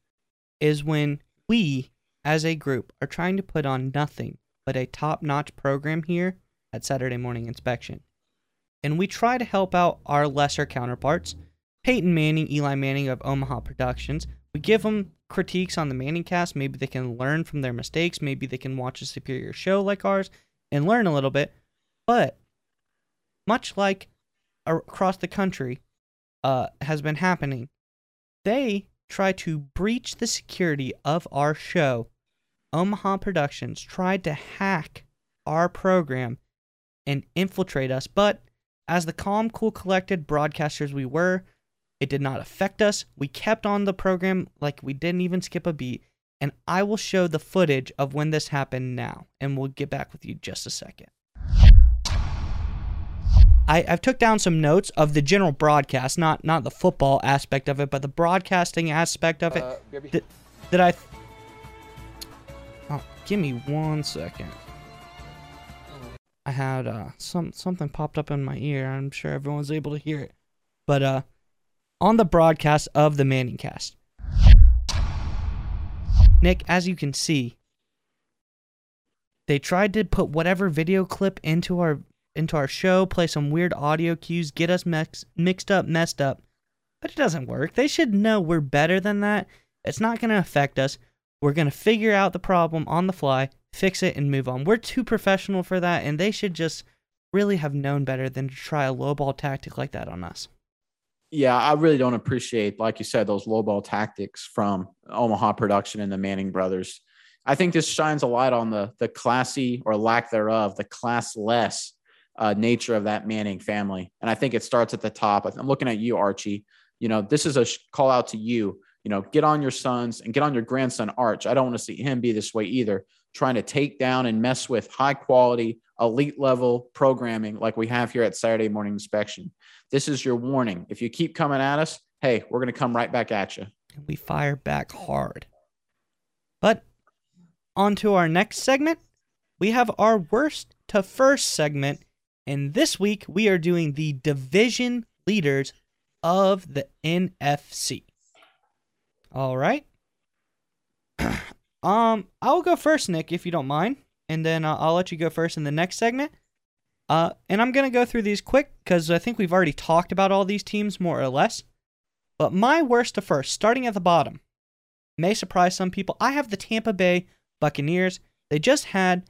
is when we, as a group, are trying to put on nothing but a top notch program here at Saturday Morning Inspection. And we try to help out our lesser counterparts, Peyton Manning, Eli Manning of Omaha Productions. We give them critiques on the Manning cast. Maybe they can learn from their mistakes. Maybe they can watch a superior show like ours and learn a little bit. But much like across the country uh, has been happening, they try to breach the security of our show. Omaha Productions tried to hack our program and infiltrate us, but as the calm, cool, collected broadcasters we were, it did not affect us. We kept on the program like we didn't even skip a beat. And I will show the footage of when this happened now, and we'll get back with you just a second. I, I've took down some notes of the general broadcast, not not the football aspect of it, but the broadcasting aspect of it. Uh. Did, did I? Oh, give me one second. I had uh some something popped up in my ear. I'm sure everyone's able to hear it, but uh, on the broadcast of the Manning Cast, Nick, as you can see, they tried to put whatever video clip into our into our show, play some weird audio cues, get us mix, mixed up, messed up. But it doesn't work. They should know we're better than that. It's not going to affect us. We're going to figure out the problem on the fly, fix it, and move on. We're too professional for that, and they should just really have known better than to try a lowball tactic like that on us. Yeah, I really don't appreciate, like you said, those lowball tactics from Omaha Production and the Manning brothers. I think this shines a light on the the classy or lack thereof, the classless uh, nature of that Manning family. And I think it starts at the top. I'm looking at you, Archie. You know, this is a sh- call out to you. You know, get on your sons and get on your grandson, Arch. I don't want to see him be this way either, trying to take down and mess with high quality, elite level programming like we have here at Saturday Morning Inspection. This is your warning. If you keep coming at us, hey, we're going to come right back at you. We fire back hard. But on to our next segment. We have our worst to first segment. And this week we are doing the division leaders of the NFC. All right. um, I'll go first, Nick, if you don't mind, and then uh, I'll let you go first in the next segment. Uh, and I'm gonna go through these quick because I think we've already talked about all these teams more or less. But my worst to first, starting at the bottom, may surprise some people. I have the Tampa Bay Buccaneers. They just had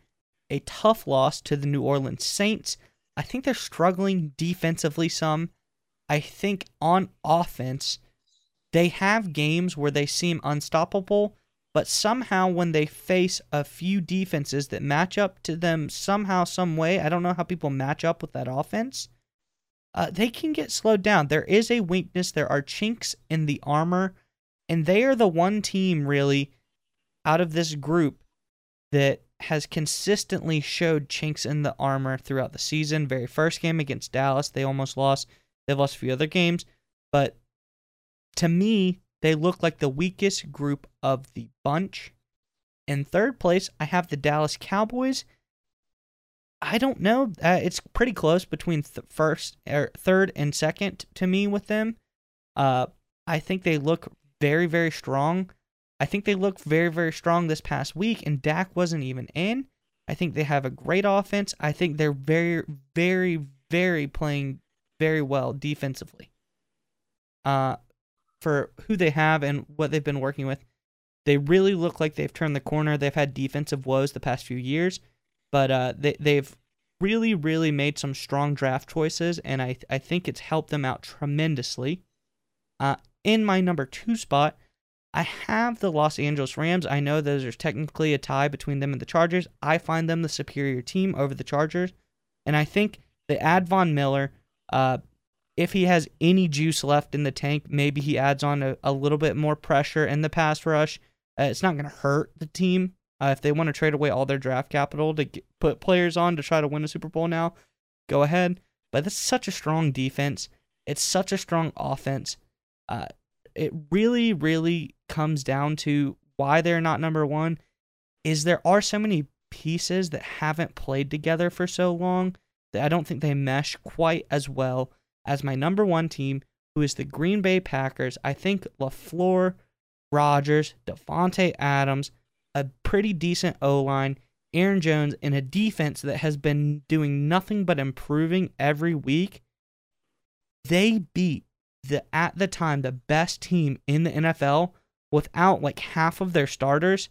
a tough loss to the New Orleans Saints. I think they're struggling defensively some. I think on offense, they have games where they seem unstoppable, but somehow when they face a few defenses that match up to them somehow, some way, I don't know how people match up with that offense. Uh, they can get slowed down. There is a weakness. There are chinks in the armor, and they are the one team really out of this group that has consistently showed chinks in the armor throughout the season. Very first game against Dallas, they almost lost. They've lost a few other games, but to me, they look like the weakest group of the bunch. In third place, I have the Dallas Cowboys. I don't know. Uh, it's pretty close between th- first or third and second to me with them. Uh, I think they look very, very strong. I think they looked very, very strong this past week, and Dak wasn't even in. I think they have a great offense. I think they're very, very, very playing very well defensively. Uh, for who they have and what they've been working with, they really look like they've turned the corner. They've had defensive woes the past few years, but uh, they they've really really made some strong draft choices, and I I think it's helped them out tremendously. Uh, in my number two spot, I have the Los Angeles Rams. I know that there's technically a tie between them and the Chargers. I find them the superior team over the Chargers, and I think they add Von Miller. Uh, if he has any juice left in the tank, maybe he adds on a, a little bit more pressure in the pass rush. Uh, it's not going to hurt the team uh, if they want to trade away all their draft capital to get, put players on to try to win a Super Bowl now. Go ahead, but it's such a strong defense. It's such a strong offense. Uh, it really, really comes down to why they're not number one. Is there are so many pieces that haven't played together for so long that I don't think they mesh quite as well as my number one team, who is the Green Bay Packers. I think LaFleur, Rodgers, Davante Adams, a pretty decent O line, Aaron Jones, and a defense that has been doing nothing but improving every week. They beat the at the time the best team in the NFL without like half of their starters.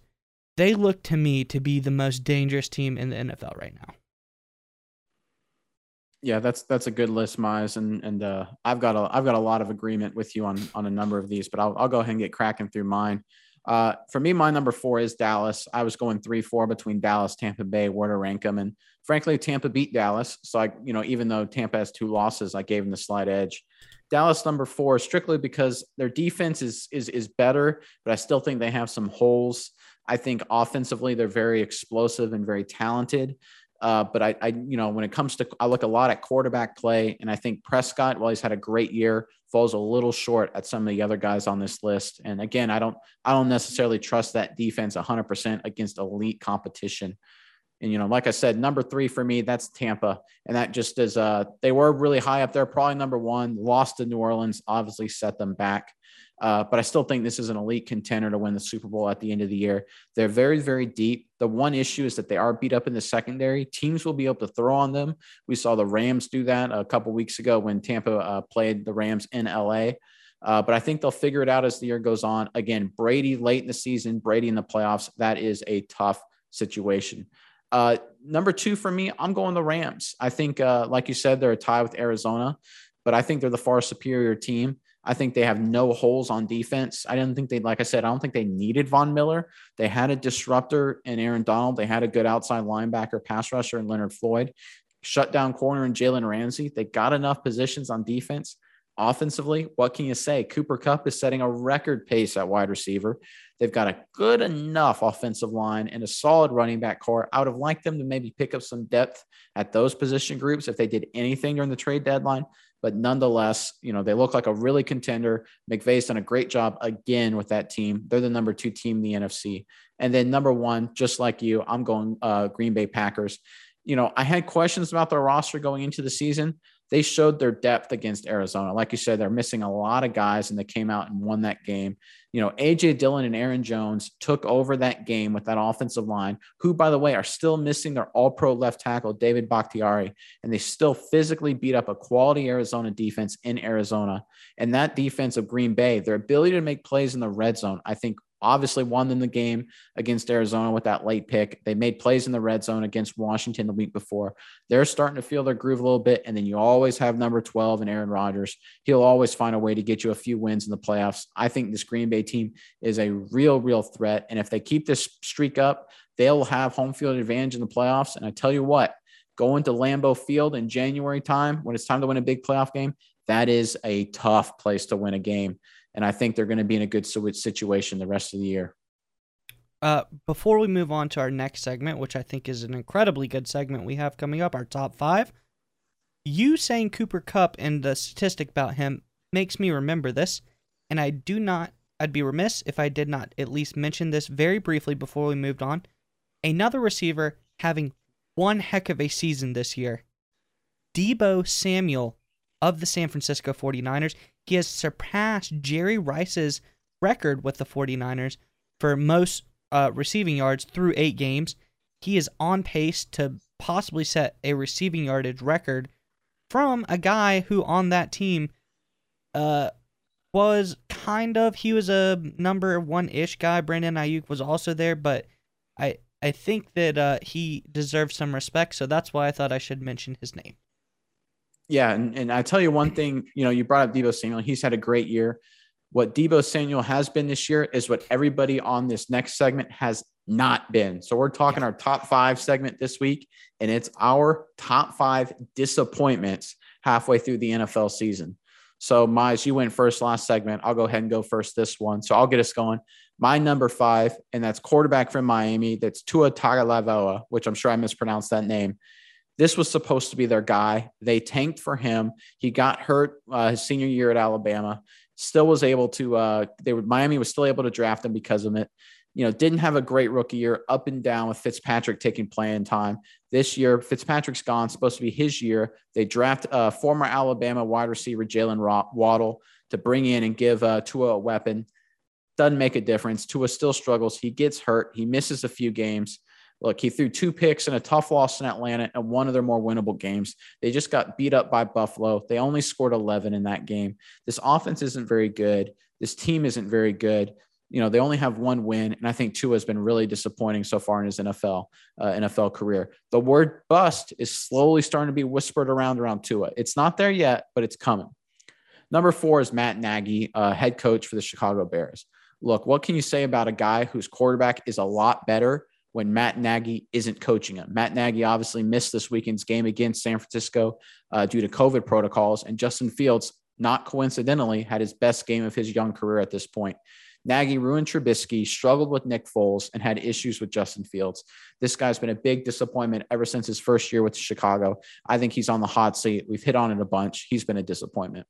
They look to me to be the most dangerous team in the NFL right now. Yeah, that's that's a good list, Mize, and and uh, I've got a I've got a lot of agreement with you on on a number of these, but I'll I'll go ahead and get cracking through mine. Uh, for me, my number four is Dallas. I was going three four between Dallas, Tampa Bay, where to rank them, and frankly, Tampa beat Dallas. So I, you know, even though Tampa has two losses, I gave them the slight edge. Dallas number four strictly because their defense is is is better, but I still think they have some holes. I think offensively they're very explosive and very talented. Uh, but I, I, you know, when it comes to, I look a lot at quarterback play, and I think Prescott, while he's had a great year, falls a little short at some of the other guys on this list. And again, I don't, I don't necessarily trust that defense 100% against elite competition. And you know, like I said, number three for me, that's Tampa, and that just is, uh, they were really high up there, probably number one. Lost to New Orleans, obviously set them back. Uh, but I still think this is an elite contender to win the Super Bowl at the end of the year. They're very, very deep. The one issue is that they are beat up in the secondary. Teams will be able to throw on them. We saw the Rams do that a couple weeks ago when Tampa uh, played the Rams in LA. Uh, but I think they'll figure it out as the year goes on. Again, Brady late in the season, Brady in the playoffs. That is a tough situation. Uh, number two for me, I'm going the Rams. I think, uh, like you said, they're a tie with Arizona, but I think they're the far superior team. I think they have no holes on defense. I didn't think they, like I said, I don't think they needed Von Miller. They had a disruptor in Aaron Donald. They had a good outside linebacker, pass rusher, and Leonard Floyd. Shut down corner and Jalen Ramsey. They got enough positions on defense. Offensively, what can you say? Cooper Kupp is setting a record pace at wide receiver. They've got a good enough offensive line and a solid running back corps. I would have liked them to maybe pick up some depth at those position groups if they did anything during the trade deadline. But nonetheless, you know, they look like a really contender. McVay's done a great job again with that team. They're the number two team in the NFC. And then number one, just like you, I'm going uh, Green Bay Packers. You know, I had questions about their roster going into the season they showed their depth against Arizona. Like you said, they're missing a lot of guys and they came out and won that game. You know, AJ Dillon and Aaron Jones took over that game with that offensive line, who, by the way, are still missing their all pro left tackle, David Bakhtiari, and they still physically beat up a quality Arizona defense in Arizona. And that defense of Green Bay, their ability to make plays in the red zone, I think obviously won in the game against Arizona with that late pick. They made plays in the red zone against Washington the week before. They're starting to feel their groove a little bit. And then you always have number 12 and Aaron Rodgers. He'll always find a way to get you a few wins in the playoffs. I think this Green Bay team is a real, real threat. And if they keep this streak up, they'll have home field advantage in the playoffs. And I tell you what, going to Lambeau Field in January time when it's time to win a big playoff game, that is a tough place to win a game and I think they're going to be in a good situation the rest of the year. Uh, before we move on to our next segment, which I think is an incredibly good segment we have coming up, our top five, you saying Cooper Kupp and the statistic about him makes me remember this, and I do not. I'd be remiss if I did not at least mention this very briefly before we moved on. Another receiver having one heck of a season this year. Deebo Samuel of the San Francisco 49ers. He has surpassed Jerry Rice's record with the 49ers for most uh, receiving yards through eight games. He is on pace to possibly set a receiving yardage record from a guy who on that team uh was kind of he was a number one ish guy. Brandon Aiyuk was also there, but I I think that uh, he deserves some respect, so that's why I thought I should mention his name. Yeah, and, and I tell you one thing, you know, you brought up Deebo Samuel. He's had a great year. What Deebo Samuel has been this year is what everybody on this next segment has not been. So we're talking yeah. our top five segment this week, and it's our top five disappointments halfway through the NFL season. So, Mize, you went first last segment. I'll go ahead and go first this one. So I'll get us going. My number five, and that's quarterback from Miami. That's Tua Tagovailoa, which I'm sure I mispronounced that name. This was supposed to be their guy. They tanked for him. He got hurt uh, his senior year at Alabama. Still was able to. Uh, they were Miami was still able to draft him because of it you know, didn't have a great rookie year, up and down with Fitzpatrick taking playing time. This year, Fitzpatrick's gone, supposed to be his year. They draft uh, former Alabama wide receiver Jaylen Waddle to bring in and give uh, Tua a weapon. Doesn't make a difference. Tua still struggles. He gets hurt. He misses a few games. Look, he threw two picks and a tough loss in Atlanta and one of their more winnable games. They just got beat up by Buffalo. They only scored 11 in that game. This offense isn't very good. This team isn't very good you know they only have one win, and I think Tua has been really disappointing so far in his NFL uh, NFL career. The word bust is slowly starting to be whispered around around Tua. It's not there yet, but it's coming. Number four is Matt Nagy, uh, head coach for the Chicago Bears. Look, what can you say about a guy whose quarterback is a lot better when Matt Nagy isn't coaching him? Matt Nagy obviously missed this weekend's game against San Francisco uh, due to COVID protocols, and Justin Fields, not coincidentally, had his best game of his young career at this point. Nagy ruined Trubisky, struggled with Nick Foles, and had issues with Justin Fields. This guy's been a big disappointment ever since his first year with Chicago. I think he's on the hot seat. We've hit on it a bunch. He's been a disappointment.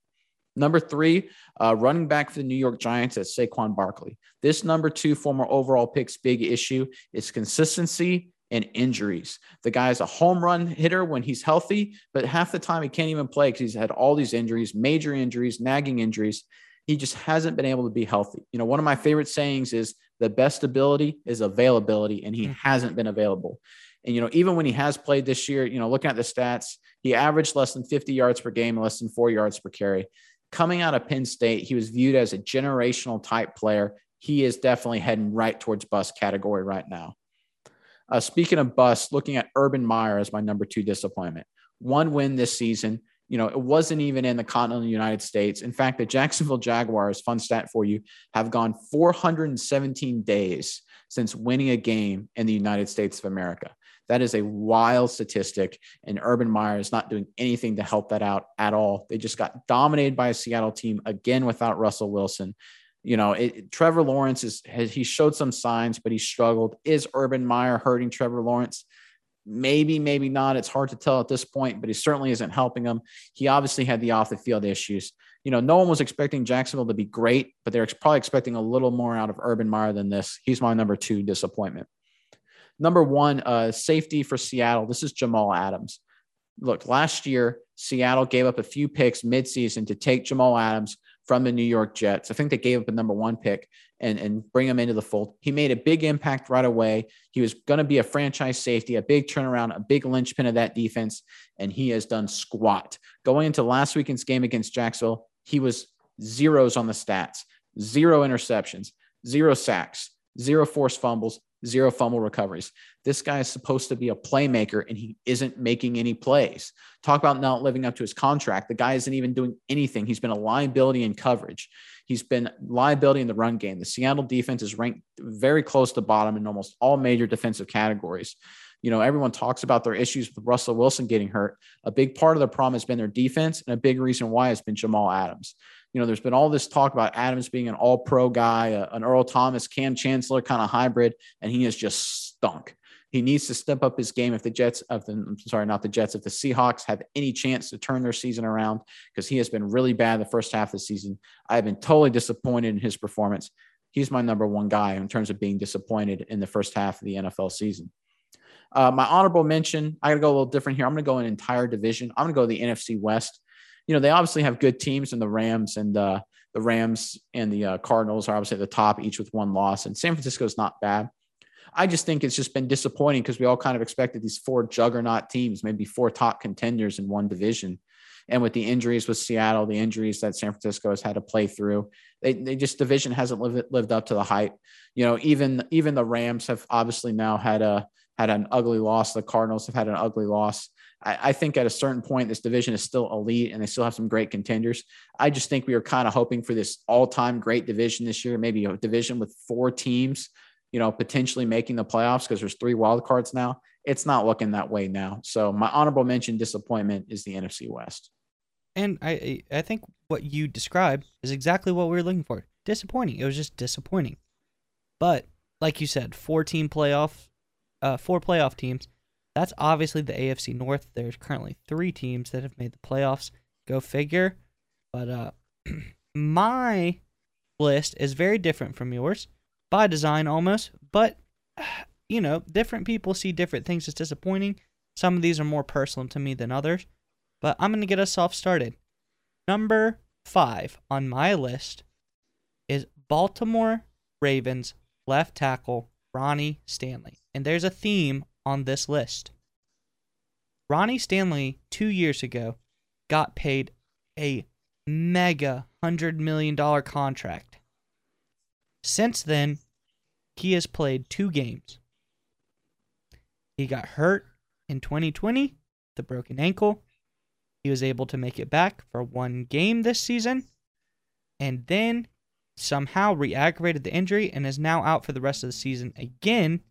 Number three, uh, running back for the New York Giants at Saquon Barkley. This number two former overall pick's big issue is consistency and injuries. The guy is a home run hitter when he's healthy, but half the time he can't even play because he's had all these injuries, major injuries, nagging injuries he just hasn't been able to be healthy. You know, one of my favorite sayings is the best ability is availability, and he mm-hmm. hasn't been available. And, you know, even when he has played this year, you know, looking at the stats, he averaged less than 50 yards per game, less than four yards per carry. Coming out of Penn State, he was viewed as a generational type player. He is definitely heading right towards bust category right now. Uh, speaking of bust, looking at Urban Meyer as my number two disappointment. One win this season, you know, it wasn't even in the continental United States. In fact, the Jacksonville Jaguars, fun stat for you, have gone 417 days since winning a game in the United States of America. That is a wild statistic, and Urban Meyer is not doing anything to help that out at all. They just got dominated by a Seattle team again without Russell Wilson. You know, it, Trevor Lawrence is has, he showed some signs, but he struggled. Is Urban Meyer hurting Trevor Lawrence? Maybe, maybe not. It's hard to tell at this point, but he certainly isn't helping him. He obviously had the off the field issues. You know, no one was expecting Jacksonville to be great, but they're probably expecting a little more out of Urban Meyer than this. He's my number two disappointment. Number one, uh, safety for Seattle. This is Jamal Adams. Look, last year, Seattle gave up a few picks midseason to take Jamal Adams from the New York Jets. I think they gave up a number one pick and, and bring him into the fold. He made a big impact right away. He was going to be a franchise safety, a big turnaround, a big linchpin of that defense, and he has done squat. Going into last weekend's game against Jacksonville, he was zeros on the stats, zero interceptions, zero sacks, zero forced fumbles, zero fumble recoveries. This guy is supposed to be a playmaker and he isn't making any plays. Talk about not living up to his contract. The guy isn't even doing anything. He's been a liability in coverage. He's been liability in the run game. The Seattle defense is ranked very close to bottom in almost all major defensive categories. You know, everyone talks about their issues with Russell Wilson getting hurt. A big part of the problem has been their defense, and a big reason why has been Jamal Adams. You know, there's been all this talk about Adams being an all pro guy, an Earl Thomas, Kam Chancellor kind of hybrid, and he has just stunk. He needs to step up his game if the Jets of the I'm sorry, not the Jets, if the Seahawks have any chance to turn their season around, because he has been really bad the first half of the season. I've been totally disappointed in his performance. He's my number one guy in terms of being disappointed in the first half of the NFL season. Uh, my honorable mention, I got to go a little different here. I'm going to go an entire division. I'm going to go the NFC West. You know, they obviously have good teams in the Rams and uh, the Rams and the uh, Cardinals are obviously at the top, each with one loss. And San Francisco is not bad. I just think it's just been disappointing because we all kind of expected these four juggernaut teams, maybe four top contenders in one division. And with the injuries with Seattle, the injuries that San Francisco has had to play through, they, they just division hasn't lived lived up to the hype. You know, even even the Rams have obviously now had a had an ugly loss. The Cardinals have had an ugly loss. I, I think at a certain point, this division is still elite and they still have some great contenders. I just think we were kind of hoping for this all time great division this year, maybe a division with four teams, you know, potentially making the playoffs because there's three wild cards now. It's not looking that way now. So my honorable mention disappointment is the NFC West. And I I think what you described is exactly what we were looking for. Disappointing. It was just disappointing. But like you said, four team playoff, uh, four playoff teams that's obviously the AFC North. There's currently three teams that have made the playoffs. Go figure. But uh, my list is very different from yours by design almost. But, you know, different people see different things as disappointing. Some of these are more personal to me than others. But I'm going to get us off started. Number five on my list is Baltimore Ravens left tackle Ronnie Stanley. And there's a theme on this list. Ronnie Stanley, two years ago, got paid a mega $100 million contract. Since then, he has played two games. He got hurt in 2020, the broken ankle. He was able to make it back for one game this season, and then somehow re aggravated the injury and is now out for the rest of the season again.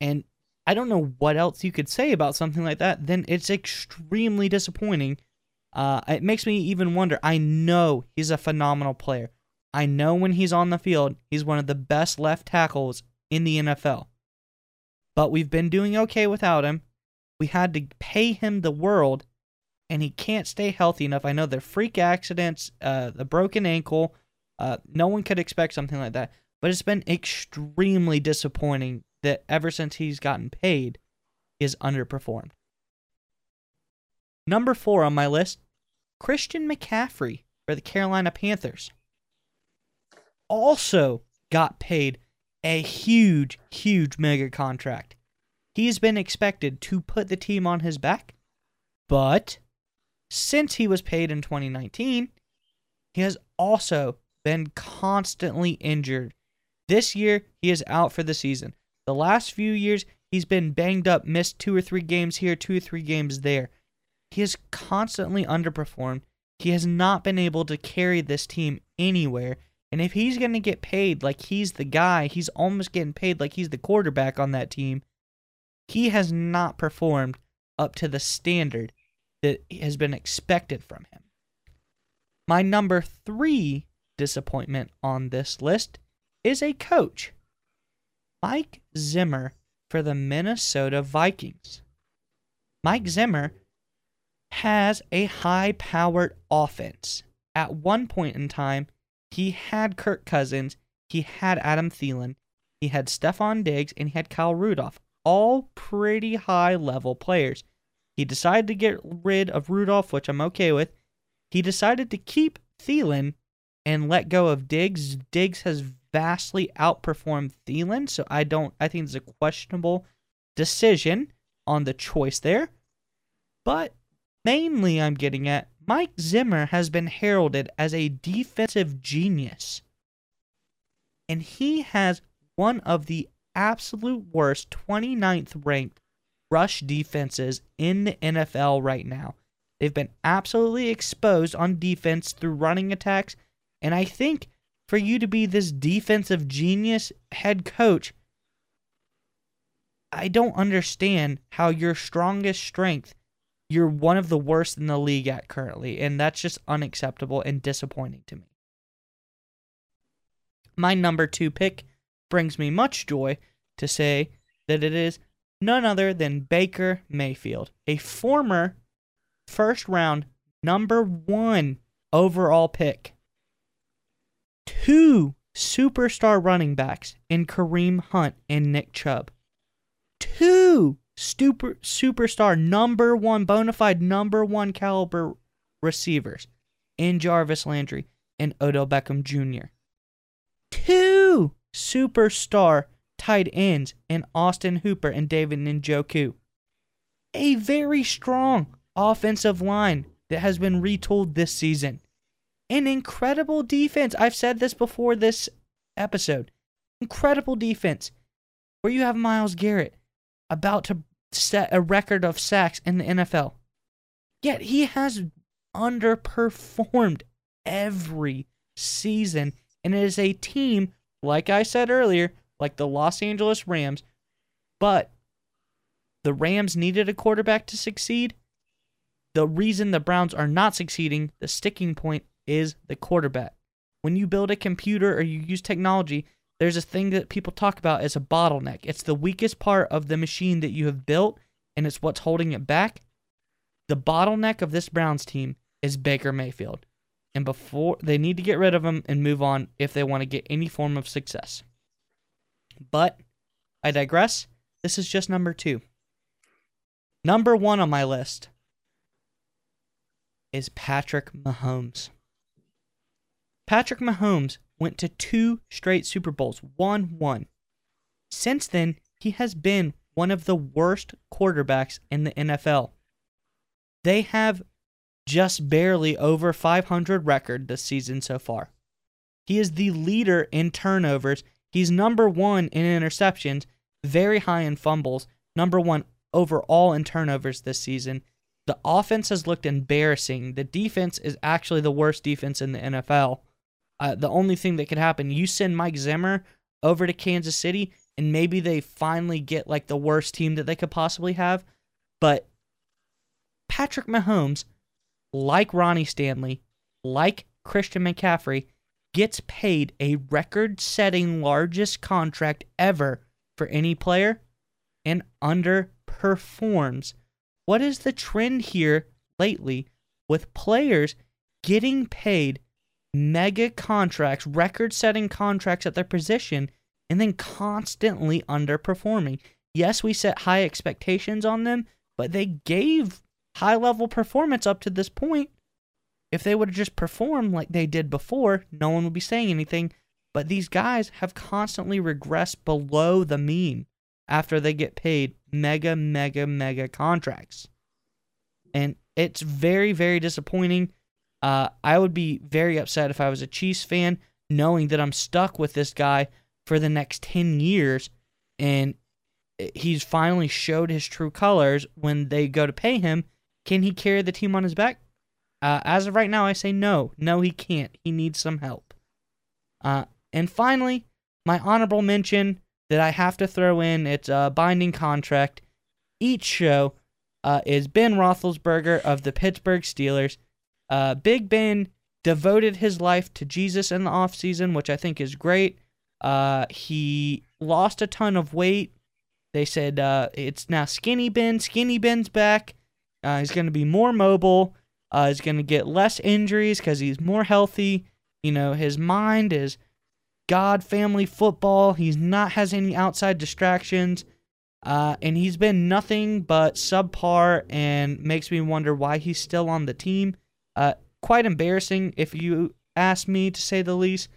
And I don't know what else you could say about something like that. Then it's extremely disappointing. Uh, it makes me even wonder. I know he's a phenomenal player. I know when he's on the field, he's one of the best left tackles in the NFL. But we've been doing okay without him. We had to pay him the world, and he can't stay healthy enough. I know the freak accidents, uh, the broken ankle. Uh, no one could expect something like that. But it's been extremely disappointing that ever since he's gotten paid, is underperformed. Number four on my list, Christian McCaffrey for the Carolina Panthers. Also got paid a huge, huge mega contract. He's been expected to put the team on his back, but since he was paid in 2019, he has also been constantly injured. This year, he is out for the season. The last few years, he's been banged up, missed two or three games here, two or three games there. He has constantly underperformed. He has not been able to carry this team anywhere. And if he's going to get paid like he's the guy, he's almost getting paid like he's the quarterback on that team. He has not performed up to the standard that has been expected from him. My number three disappointment on this list is a coach. Mike Zimmer for the Minnesota Vikings. Mike Zimmer has a high powered offense. At one point in time, he had Kirk Cousins, he had Adam Thielen, he had Stefon Diggs, and he had Kyle Rudolph. All pretty high level players. He decided to get rid of Rudolph, which I'm okay with. He decided to keep Thielen and let go of Diggs. Diggs has vastly outperformed Thielen, so I don't I think it's a questionable decision on the choice there. But mainly I'm getting at Mike Zimmer has been heralded as a defensive genius. And he has one of the absolute worst 29th ranked rush defenses in the NFL right now. They've been absolutely exposed on defense through running attacks, and I think for you to be this defensive genius head coach, I don't understand how your strongest strength, you're one of the worst in the league at currently, and that's just unacceptable and disappointing to me. My number two pick brings me much joy to say that it is none other than Baker Mayfield, a former first round number one overall pick two superstar running backs in Kareem Hunt and Nick Chubb. Two super superstar number one bona fide number one caliber receivers in Jarvis Landry and Odell Beckham Jr. Two superstar tight ends in Austin Hooper and David Njoku. A very strong offensive line that has been retooled this season. An incredible defense. I've said this before this episode. Incredible defense. Where you have Myles Garrett about to set a record of sacks in the NFL. Yet he has underperformed every season. And it is a team, like I said earlier, like the Los Angeles Rams, but the Rams needed a quarterback to succeed. The reason the Browns are not succeeding, the sticking point is the quarterback. When you build a computer or you use technology, there's a thing that people talk about as a bottleneck. It's the weakest part of the machine that you have built, and it's what's holding it back. The bottleneck of this Browns team is Baker Mayfield. And before they need to get rid of him and move on if they want to get any form of success. But I digress. This is just number two. Number one on my list is Patrick Mahomes. Patrick Mahomes went to two straight Super Bowls, won one. Since then, he has been one of the worst quarterbacks in the NFL. They have just barely over 500 record this season so far. He is the leader in turnovers. He's number one in interceptions, very high in fumbles, number one overall in turnovers this season. The offense has looked embarrassing. The defense is actually the worst defense in the NFL. Uh, the only thing that could happen, you send Mike Zimmer over to Kansas City, and maybe they finally get like the worst team that they could possibly have. But Patrick Mahomes, like Ronnie Stanley, like Christian McCaffrey, gets paid a record setting largest contract ever for any player and underperforms. What is the trend here lately with players getting paid mega contracts, record setting contracts at their position, and then constantly underperforming? Yes, we set high expectations on them, but they gave high level performance up to this point. If they would have just performed like they did before, no one would be saying anything. But these guys have constantly regressed below the mean after they get paid mega, mega, mega contracts. And it's very, very disappointing. Uh, I would be very upset if I was a Chiefs fan, knowing that I'm stuck with this guy for the next 10 years and he's finally showed his true colors when they go to pay him. Can he carry the team on his back? Uh, as of right now, I say no. No, he can't. He needs some help. Uh, and finally, my honorable mention that I have to throw in it's a binding contract. Each show uh, is Ben Roethlisberger of the Pittsburgh Steelers. Uh, Big Ben devoted his life to Jesus in the offseason, which I think is great. Uh, he lost a ton of weight. They said uh, it's now Skinny Ben. Skinny Ben's back. Uh, he's going to be more mobile. Uh, he's going to get less injuries because he's more healthy. You know, his mind is God, family, football. He's not has any outside distractions. Uh, and he's been nothing but subpar and makes me wonder why he's still on the team. Uh, quite embarrassing, if you ask me to say the least.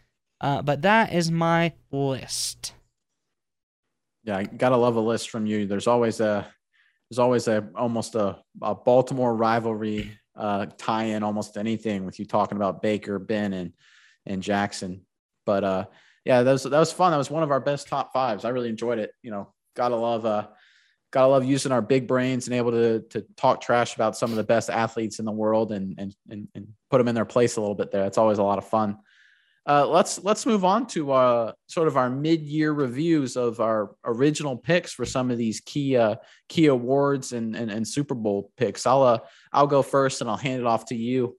Uh, but that is my list. Yeah, I gotta love a list from you. There's always a there's always a almost a, a Baltimore rivalry uh, tie in almost anything with you talking about Baker, Ben, and and Jackson. But uh, yeah, that was that was fun. That was one of our best top fives. I really enjoyed it. You know, gotta love uh, gotta love using our big brains and able to to talk trash about some of the best athletes in the world and and and, and put them in their place a little bit there. It's always a lot of fun. Uh, let's let's move on to uh, sort of our mid-year reviews of our original picks for some of these key uh, key awards and, and, and Super Bowl picks. I'll uh, I'll go first and I'll hand it off to you.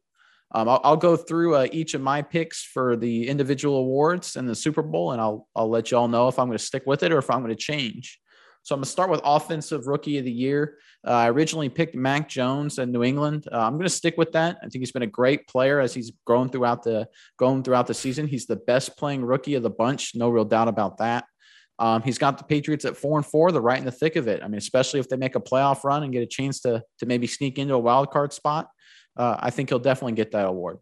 Um, I'll, I'll, go through uh, each of my picks for the individual awards and the Super Bowl, and I'll I'll let you all know if I'm going to stick with it or if I'm going to change. So I'm going to start with offensive rookie of the year. Uh, I originally picked Mac Jones in New England. Uh, I'm going to stick with that. I think he's been a great player as he's grown throughout the going throughout the season. He's the best playing rookie of the bunch, no real doubt about that. Um, he's got the Patriots at four and four. They're right in the thick of it. I mean, especially if they make a playoff run and get a chance to to maybe sneak into a wild card spot. Uh, I think he'll definitely get that award.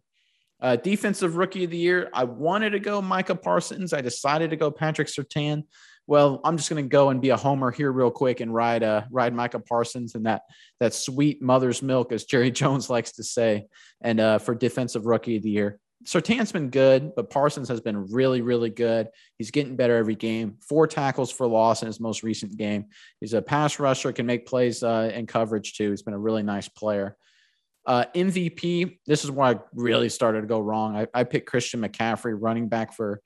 Uh, defensive rookie of the year, I wanted to go Micah Parsons. I decided to go Patrick Surtain. Well, I'm just going to go and be a homer here real quick and ride uh, ride Micah Parsons and that that sweet mother's milk, as Jerry Jones likes to say, and uh, for defensive rookie of the year. Surtain's been good, but Parsons has been really, really good. He's getting better every game. Four tackles for loss in his most recent game. He's a pass rusher, can make plays uh, in coverage too. He's been a really nice player. Uh, MVP, this is where I really started to go wrong. I, I picked Christian McCaffrey, running back for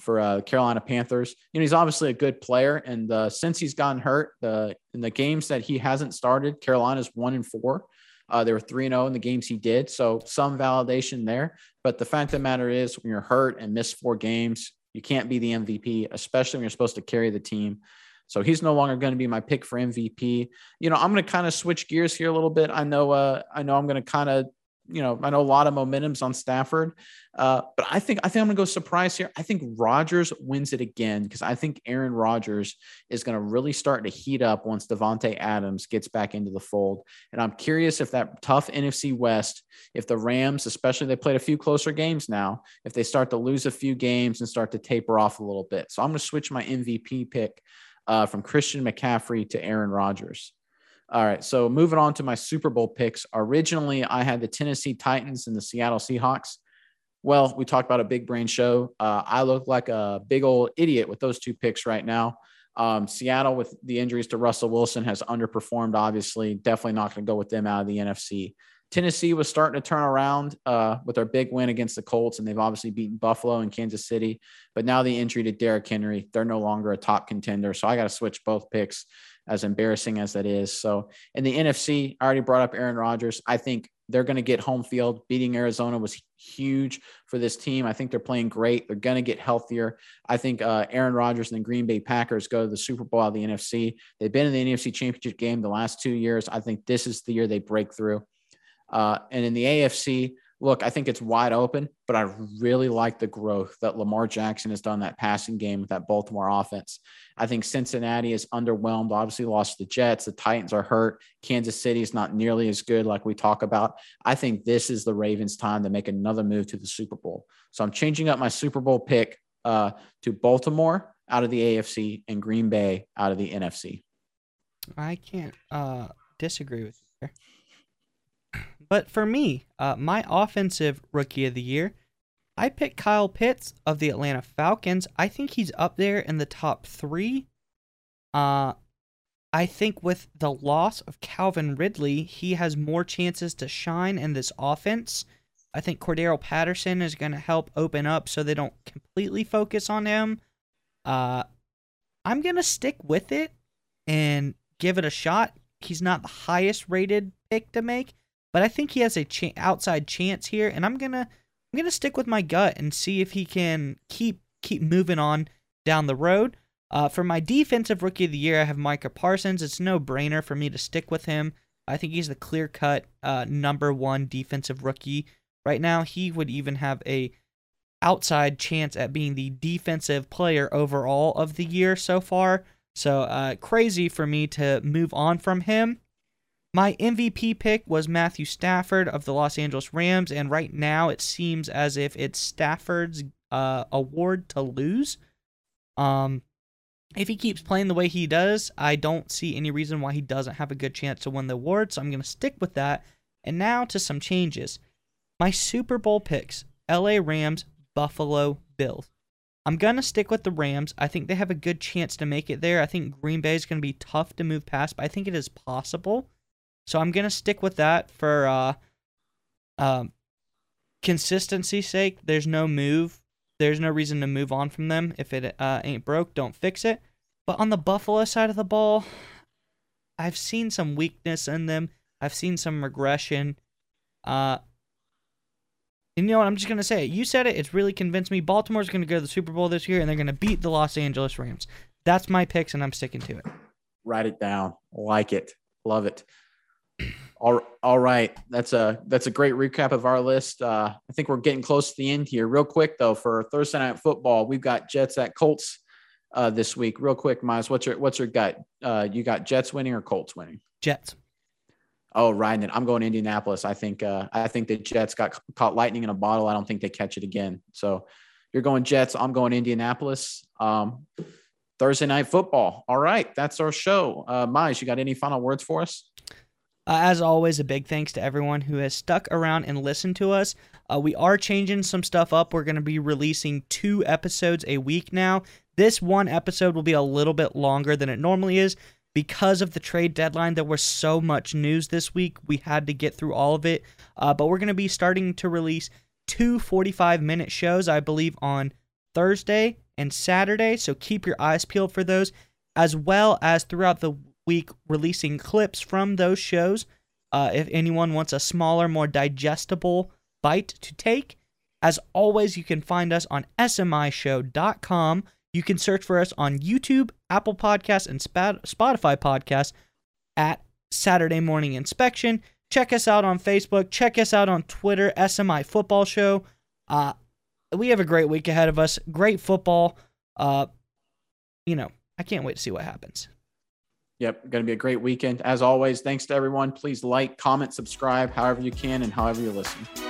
for uh, Carolina Panthers. You know, he's obviously a good player, and uh, since he's gotten hurt, the in the games that he hasn't started, Carolina's one and four. Uh, they were 3 and 0 in the games he did. So some validation there. But the fact of the matter is, when you're hurt and miss four games, you can't be the MVP, especially when you're supposed to carry the team. So he's no longer going to be my pick for MVP. You know, I'm going to kind of switch gears here a little bit. I know, uh, I know I'm going to kind of you know, I know a lot of momentum's on Stafford, uh, but I think I think I'm gonna go surprise here. I think Rodgers wins it again because I think Aaron Rodgers is gonna really start to heat up once Davante Adams gets back into the fold. And I'm curious if that tough NFC West, if the Rams, especially they played a few closer games now, if they start to lose a few games and start to taper off a little bit. So I'm gonna switch my MVP pick uh, from Christian McCaffrey to Aaron Rodgers. All right. So moving on to my Super Bowl picks. Originally, I had the Tennessee Titans and the Seattle Seahawks. Well, we talked about a big brain show. Uh, I look like a big old idiot with those two picks right now. Um, Seattle, with the injuries to Russell Wilson, has underperformed, obviously. Definitely not going to go with them out of the NFC. Tennessee was starting to turn around uh, with their big win against the Colts, and they've obviously beaten Buffalo and Kansas City. But now the injury to Derrick Henry, they're no longer a top contender. So I got to switch both picks as embarrassing as that is. So in the NFC, I already brought up Aaron Rodgers. I think they're going to get home field. Beating Arizona was huge for this team. I think they're playing great. They're going to get healthier. I think uh, Aaron Rodgers and the Green Bay Packers go to the Super Bowl of the NFC. They've been in the NFC Championship game the last two years. I think this is the year they break through. Uh, and in the AFC, look, I think it's wide open, but I really like the growth that Lamar Jackson has done that passing game with that Baltimore offense. I think Cincinnati is underwhelmed, obviously lost the Jets. The Titans are hurt. Kansas City is not nearly as good like we talk about. I think this is the Ravens' time to make another move to the Super Bowl. So I'm changing up my Super Bowl pick uh, to Baltimore out of the AFC and Green Bay out of the NFC. I can't uh, disagree with you there. But for me, uh, my offensive rookie of the year, I picked Kyle Pitts of the Atlanta Falcons. I think he's up there in the top three. Uh, I think with the loss of Calvin Ridley, he has more chances to shine in this offense. I think Cordarrelle Patterson is going to help open up so they don't completely focus on him. Uh, I'm going to stick with it and give it a shot. He's not the highest rated pick to make, but I think he has a ch- outside chance here, and I'm gonna I'm gonna stick with my gut and see if he can keep keep moving on down the road. Uh, for my defensive rookie of the year, I have Micah Parsons. It's no brainer for me to stick with him. I think he's the clear cut uh, number one defensive rookie right now. He would even have a outside chance at being the defensive player overall of the year so far. So uh, crazy for me to move on from him. My MVP pick was Matthew Stafford of the Los Angeles Rams, and right now it seems as if it's Stafford's uh, award to lose. Um, if he keeps playing the way he does, I don't see any reason why he doesn't have a good chance to win the award, so I'm going to stick with that. And now to some changes. My Super Bowl picks LA Rams, Buffalo Bills. I'm going to stick with the Rams. I think they have a good chance to make it there. I think Green Bay is going to be tough to move past, but I think it is possible. So I'm gonna stick with that for uh, um, consistency's sake. There's no move. There's no reason to move on from them. If it uh, ain't broke, don't fix it. But on the Buffalo side of the ball, I've seen some weakness in them. I've seen some regression. Uh, and you know what? I'm just gonna say it. You said it. It's really convinced me. Baltimore's gonna go to the Super Bowl this year, and they're gonna beat the Los Angeles Rams. That's my picks, and I'm sticking to it. Write it down. Like it. Love it. All, all right, that's a that's a great recap of our list. Uh, I think we're getting close to the end here. Real quick though, for Thursday night football, we've got Jets at Colts uh, this week. Real quick, Miles, what's your what's your gut? Uh, you got Jets winning or Colts winning? Jets. Oh, riding it. I'm going Indianapolis. I think uh, I think the Jets got caught lightning in a bottle. I don't think they catch it again. So you're going Jets. I'm going Indianapolis. Um, Thursday night football. All right, that's our show. Uh, Mize, you got any final words for us? Uh, as always, a big thanks to everyone who has stuck around and listened to us. Uh, we are changing some stuff up. We're going to be releasing two episodes a week now. This one episode will be a little bit longer than it normally is because of the trade deadline. There was so much news this week. We had to get through all of it. Uh, but we're going to be starting to release two 45 minute shows, I believe, on Thursday and Saturday. So keep your eyes peeled for those, as well as throughout the week releasing clips from those shows. Uh, if anyone wants a smaller, more digestible bite to take, as always, you can find us on smishow.com. You can search for us on YouTube, Apple Podcasts, and Spotify Podcasts at Saturday Morning Inspection. Check us out on Facebook. Check us out on Twitter, SMI Football Show. Uh, we have a great week ahead of us. Great football. Uh, you know, I can't wait to see what happens. Yep, going to be a great weekend. As always, thanks to everyone. Please like, comment, subscribe, however you can, and however you listen.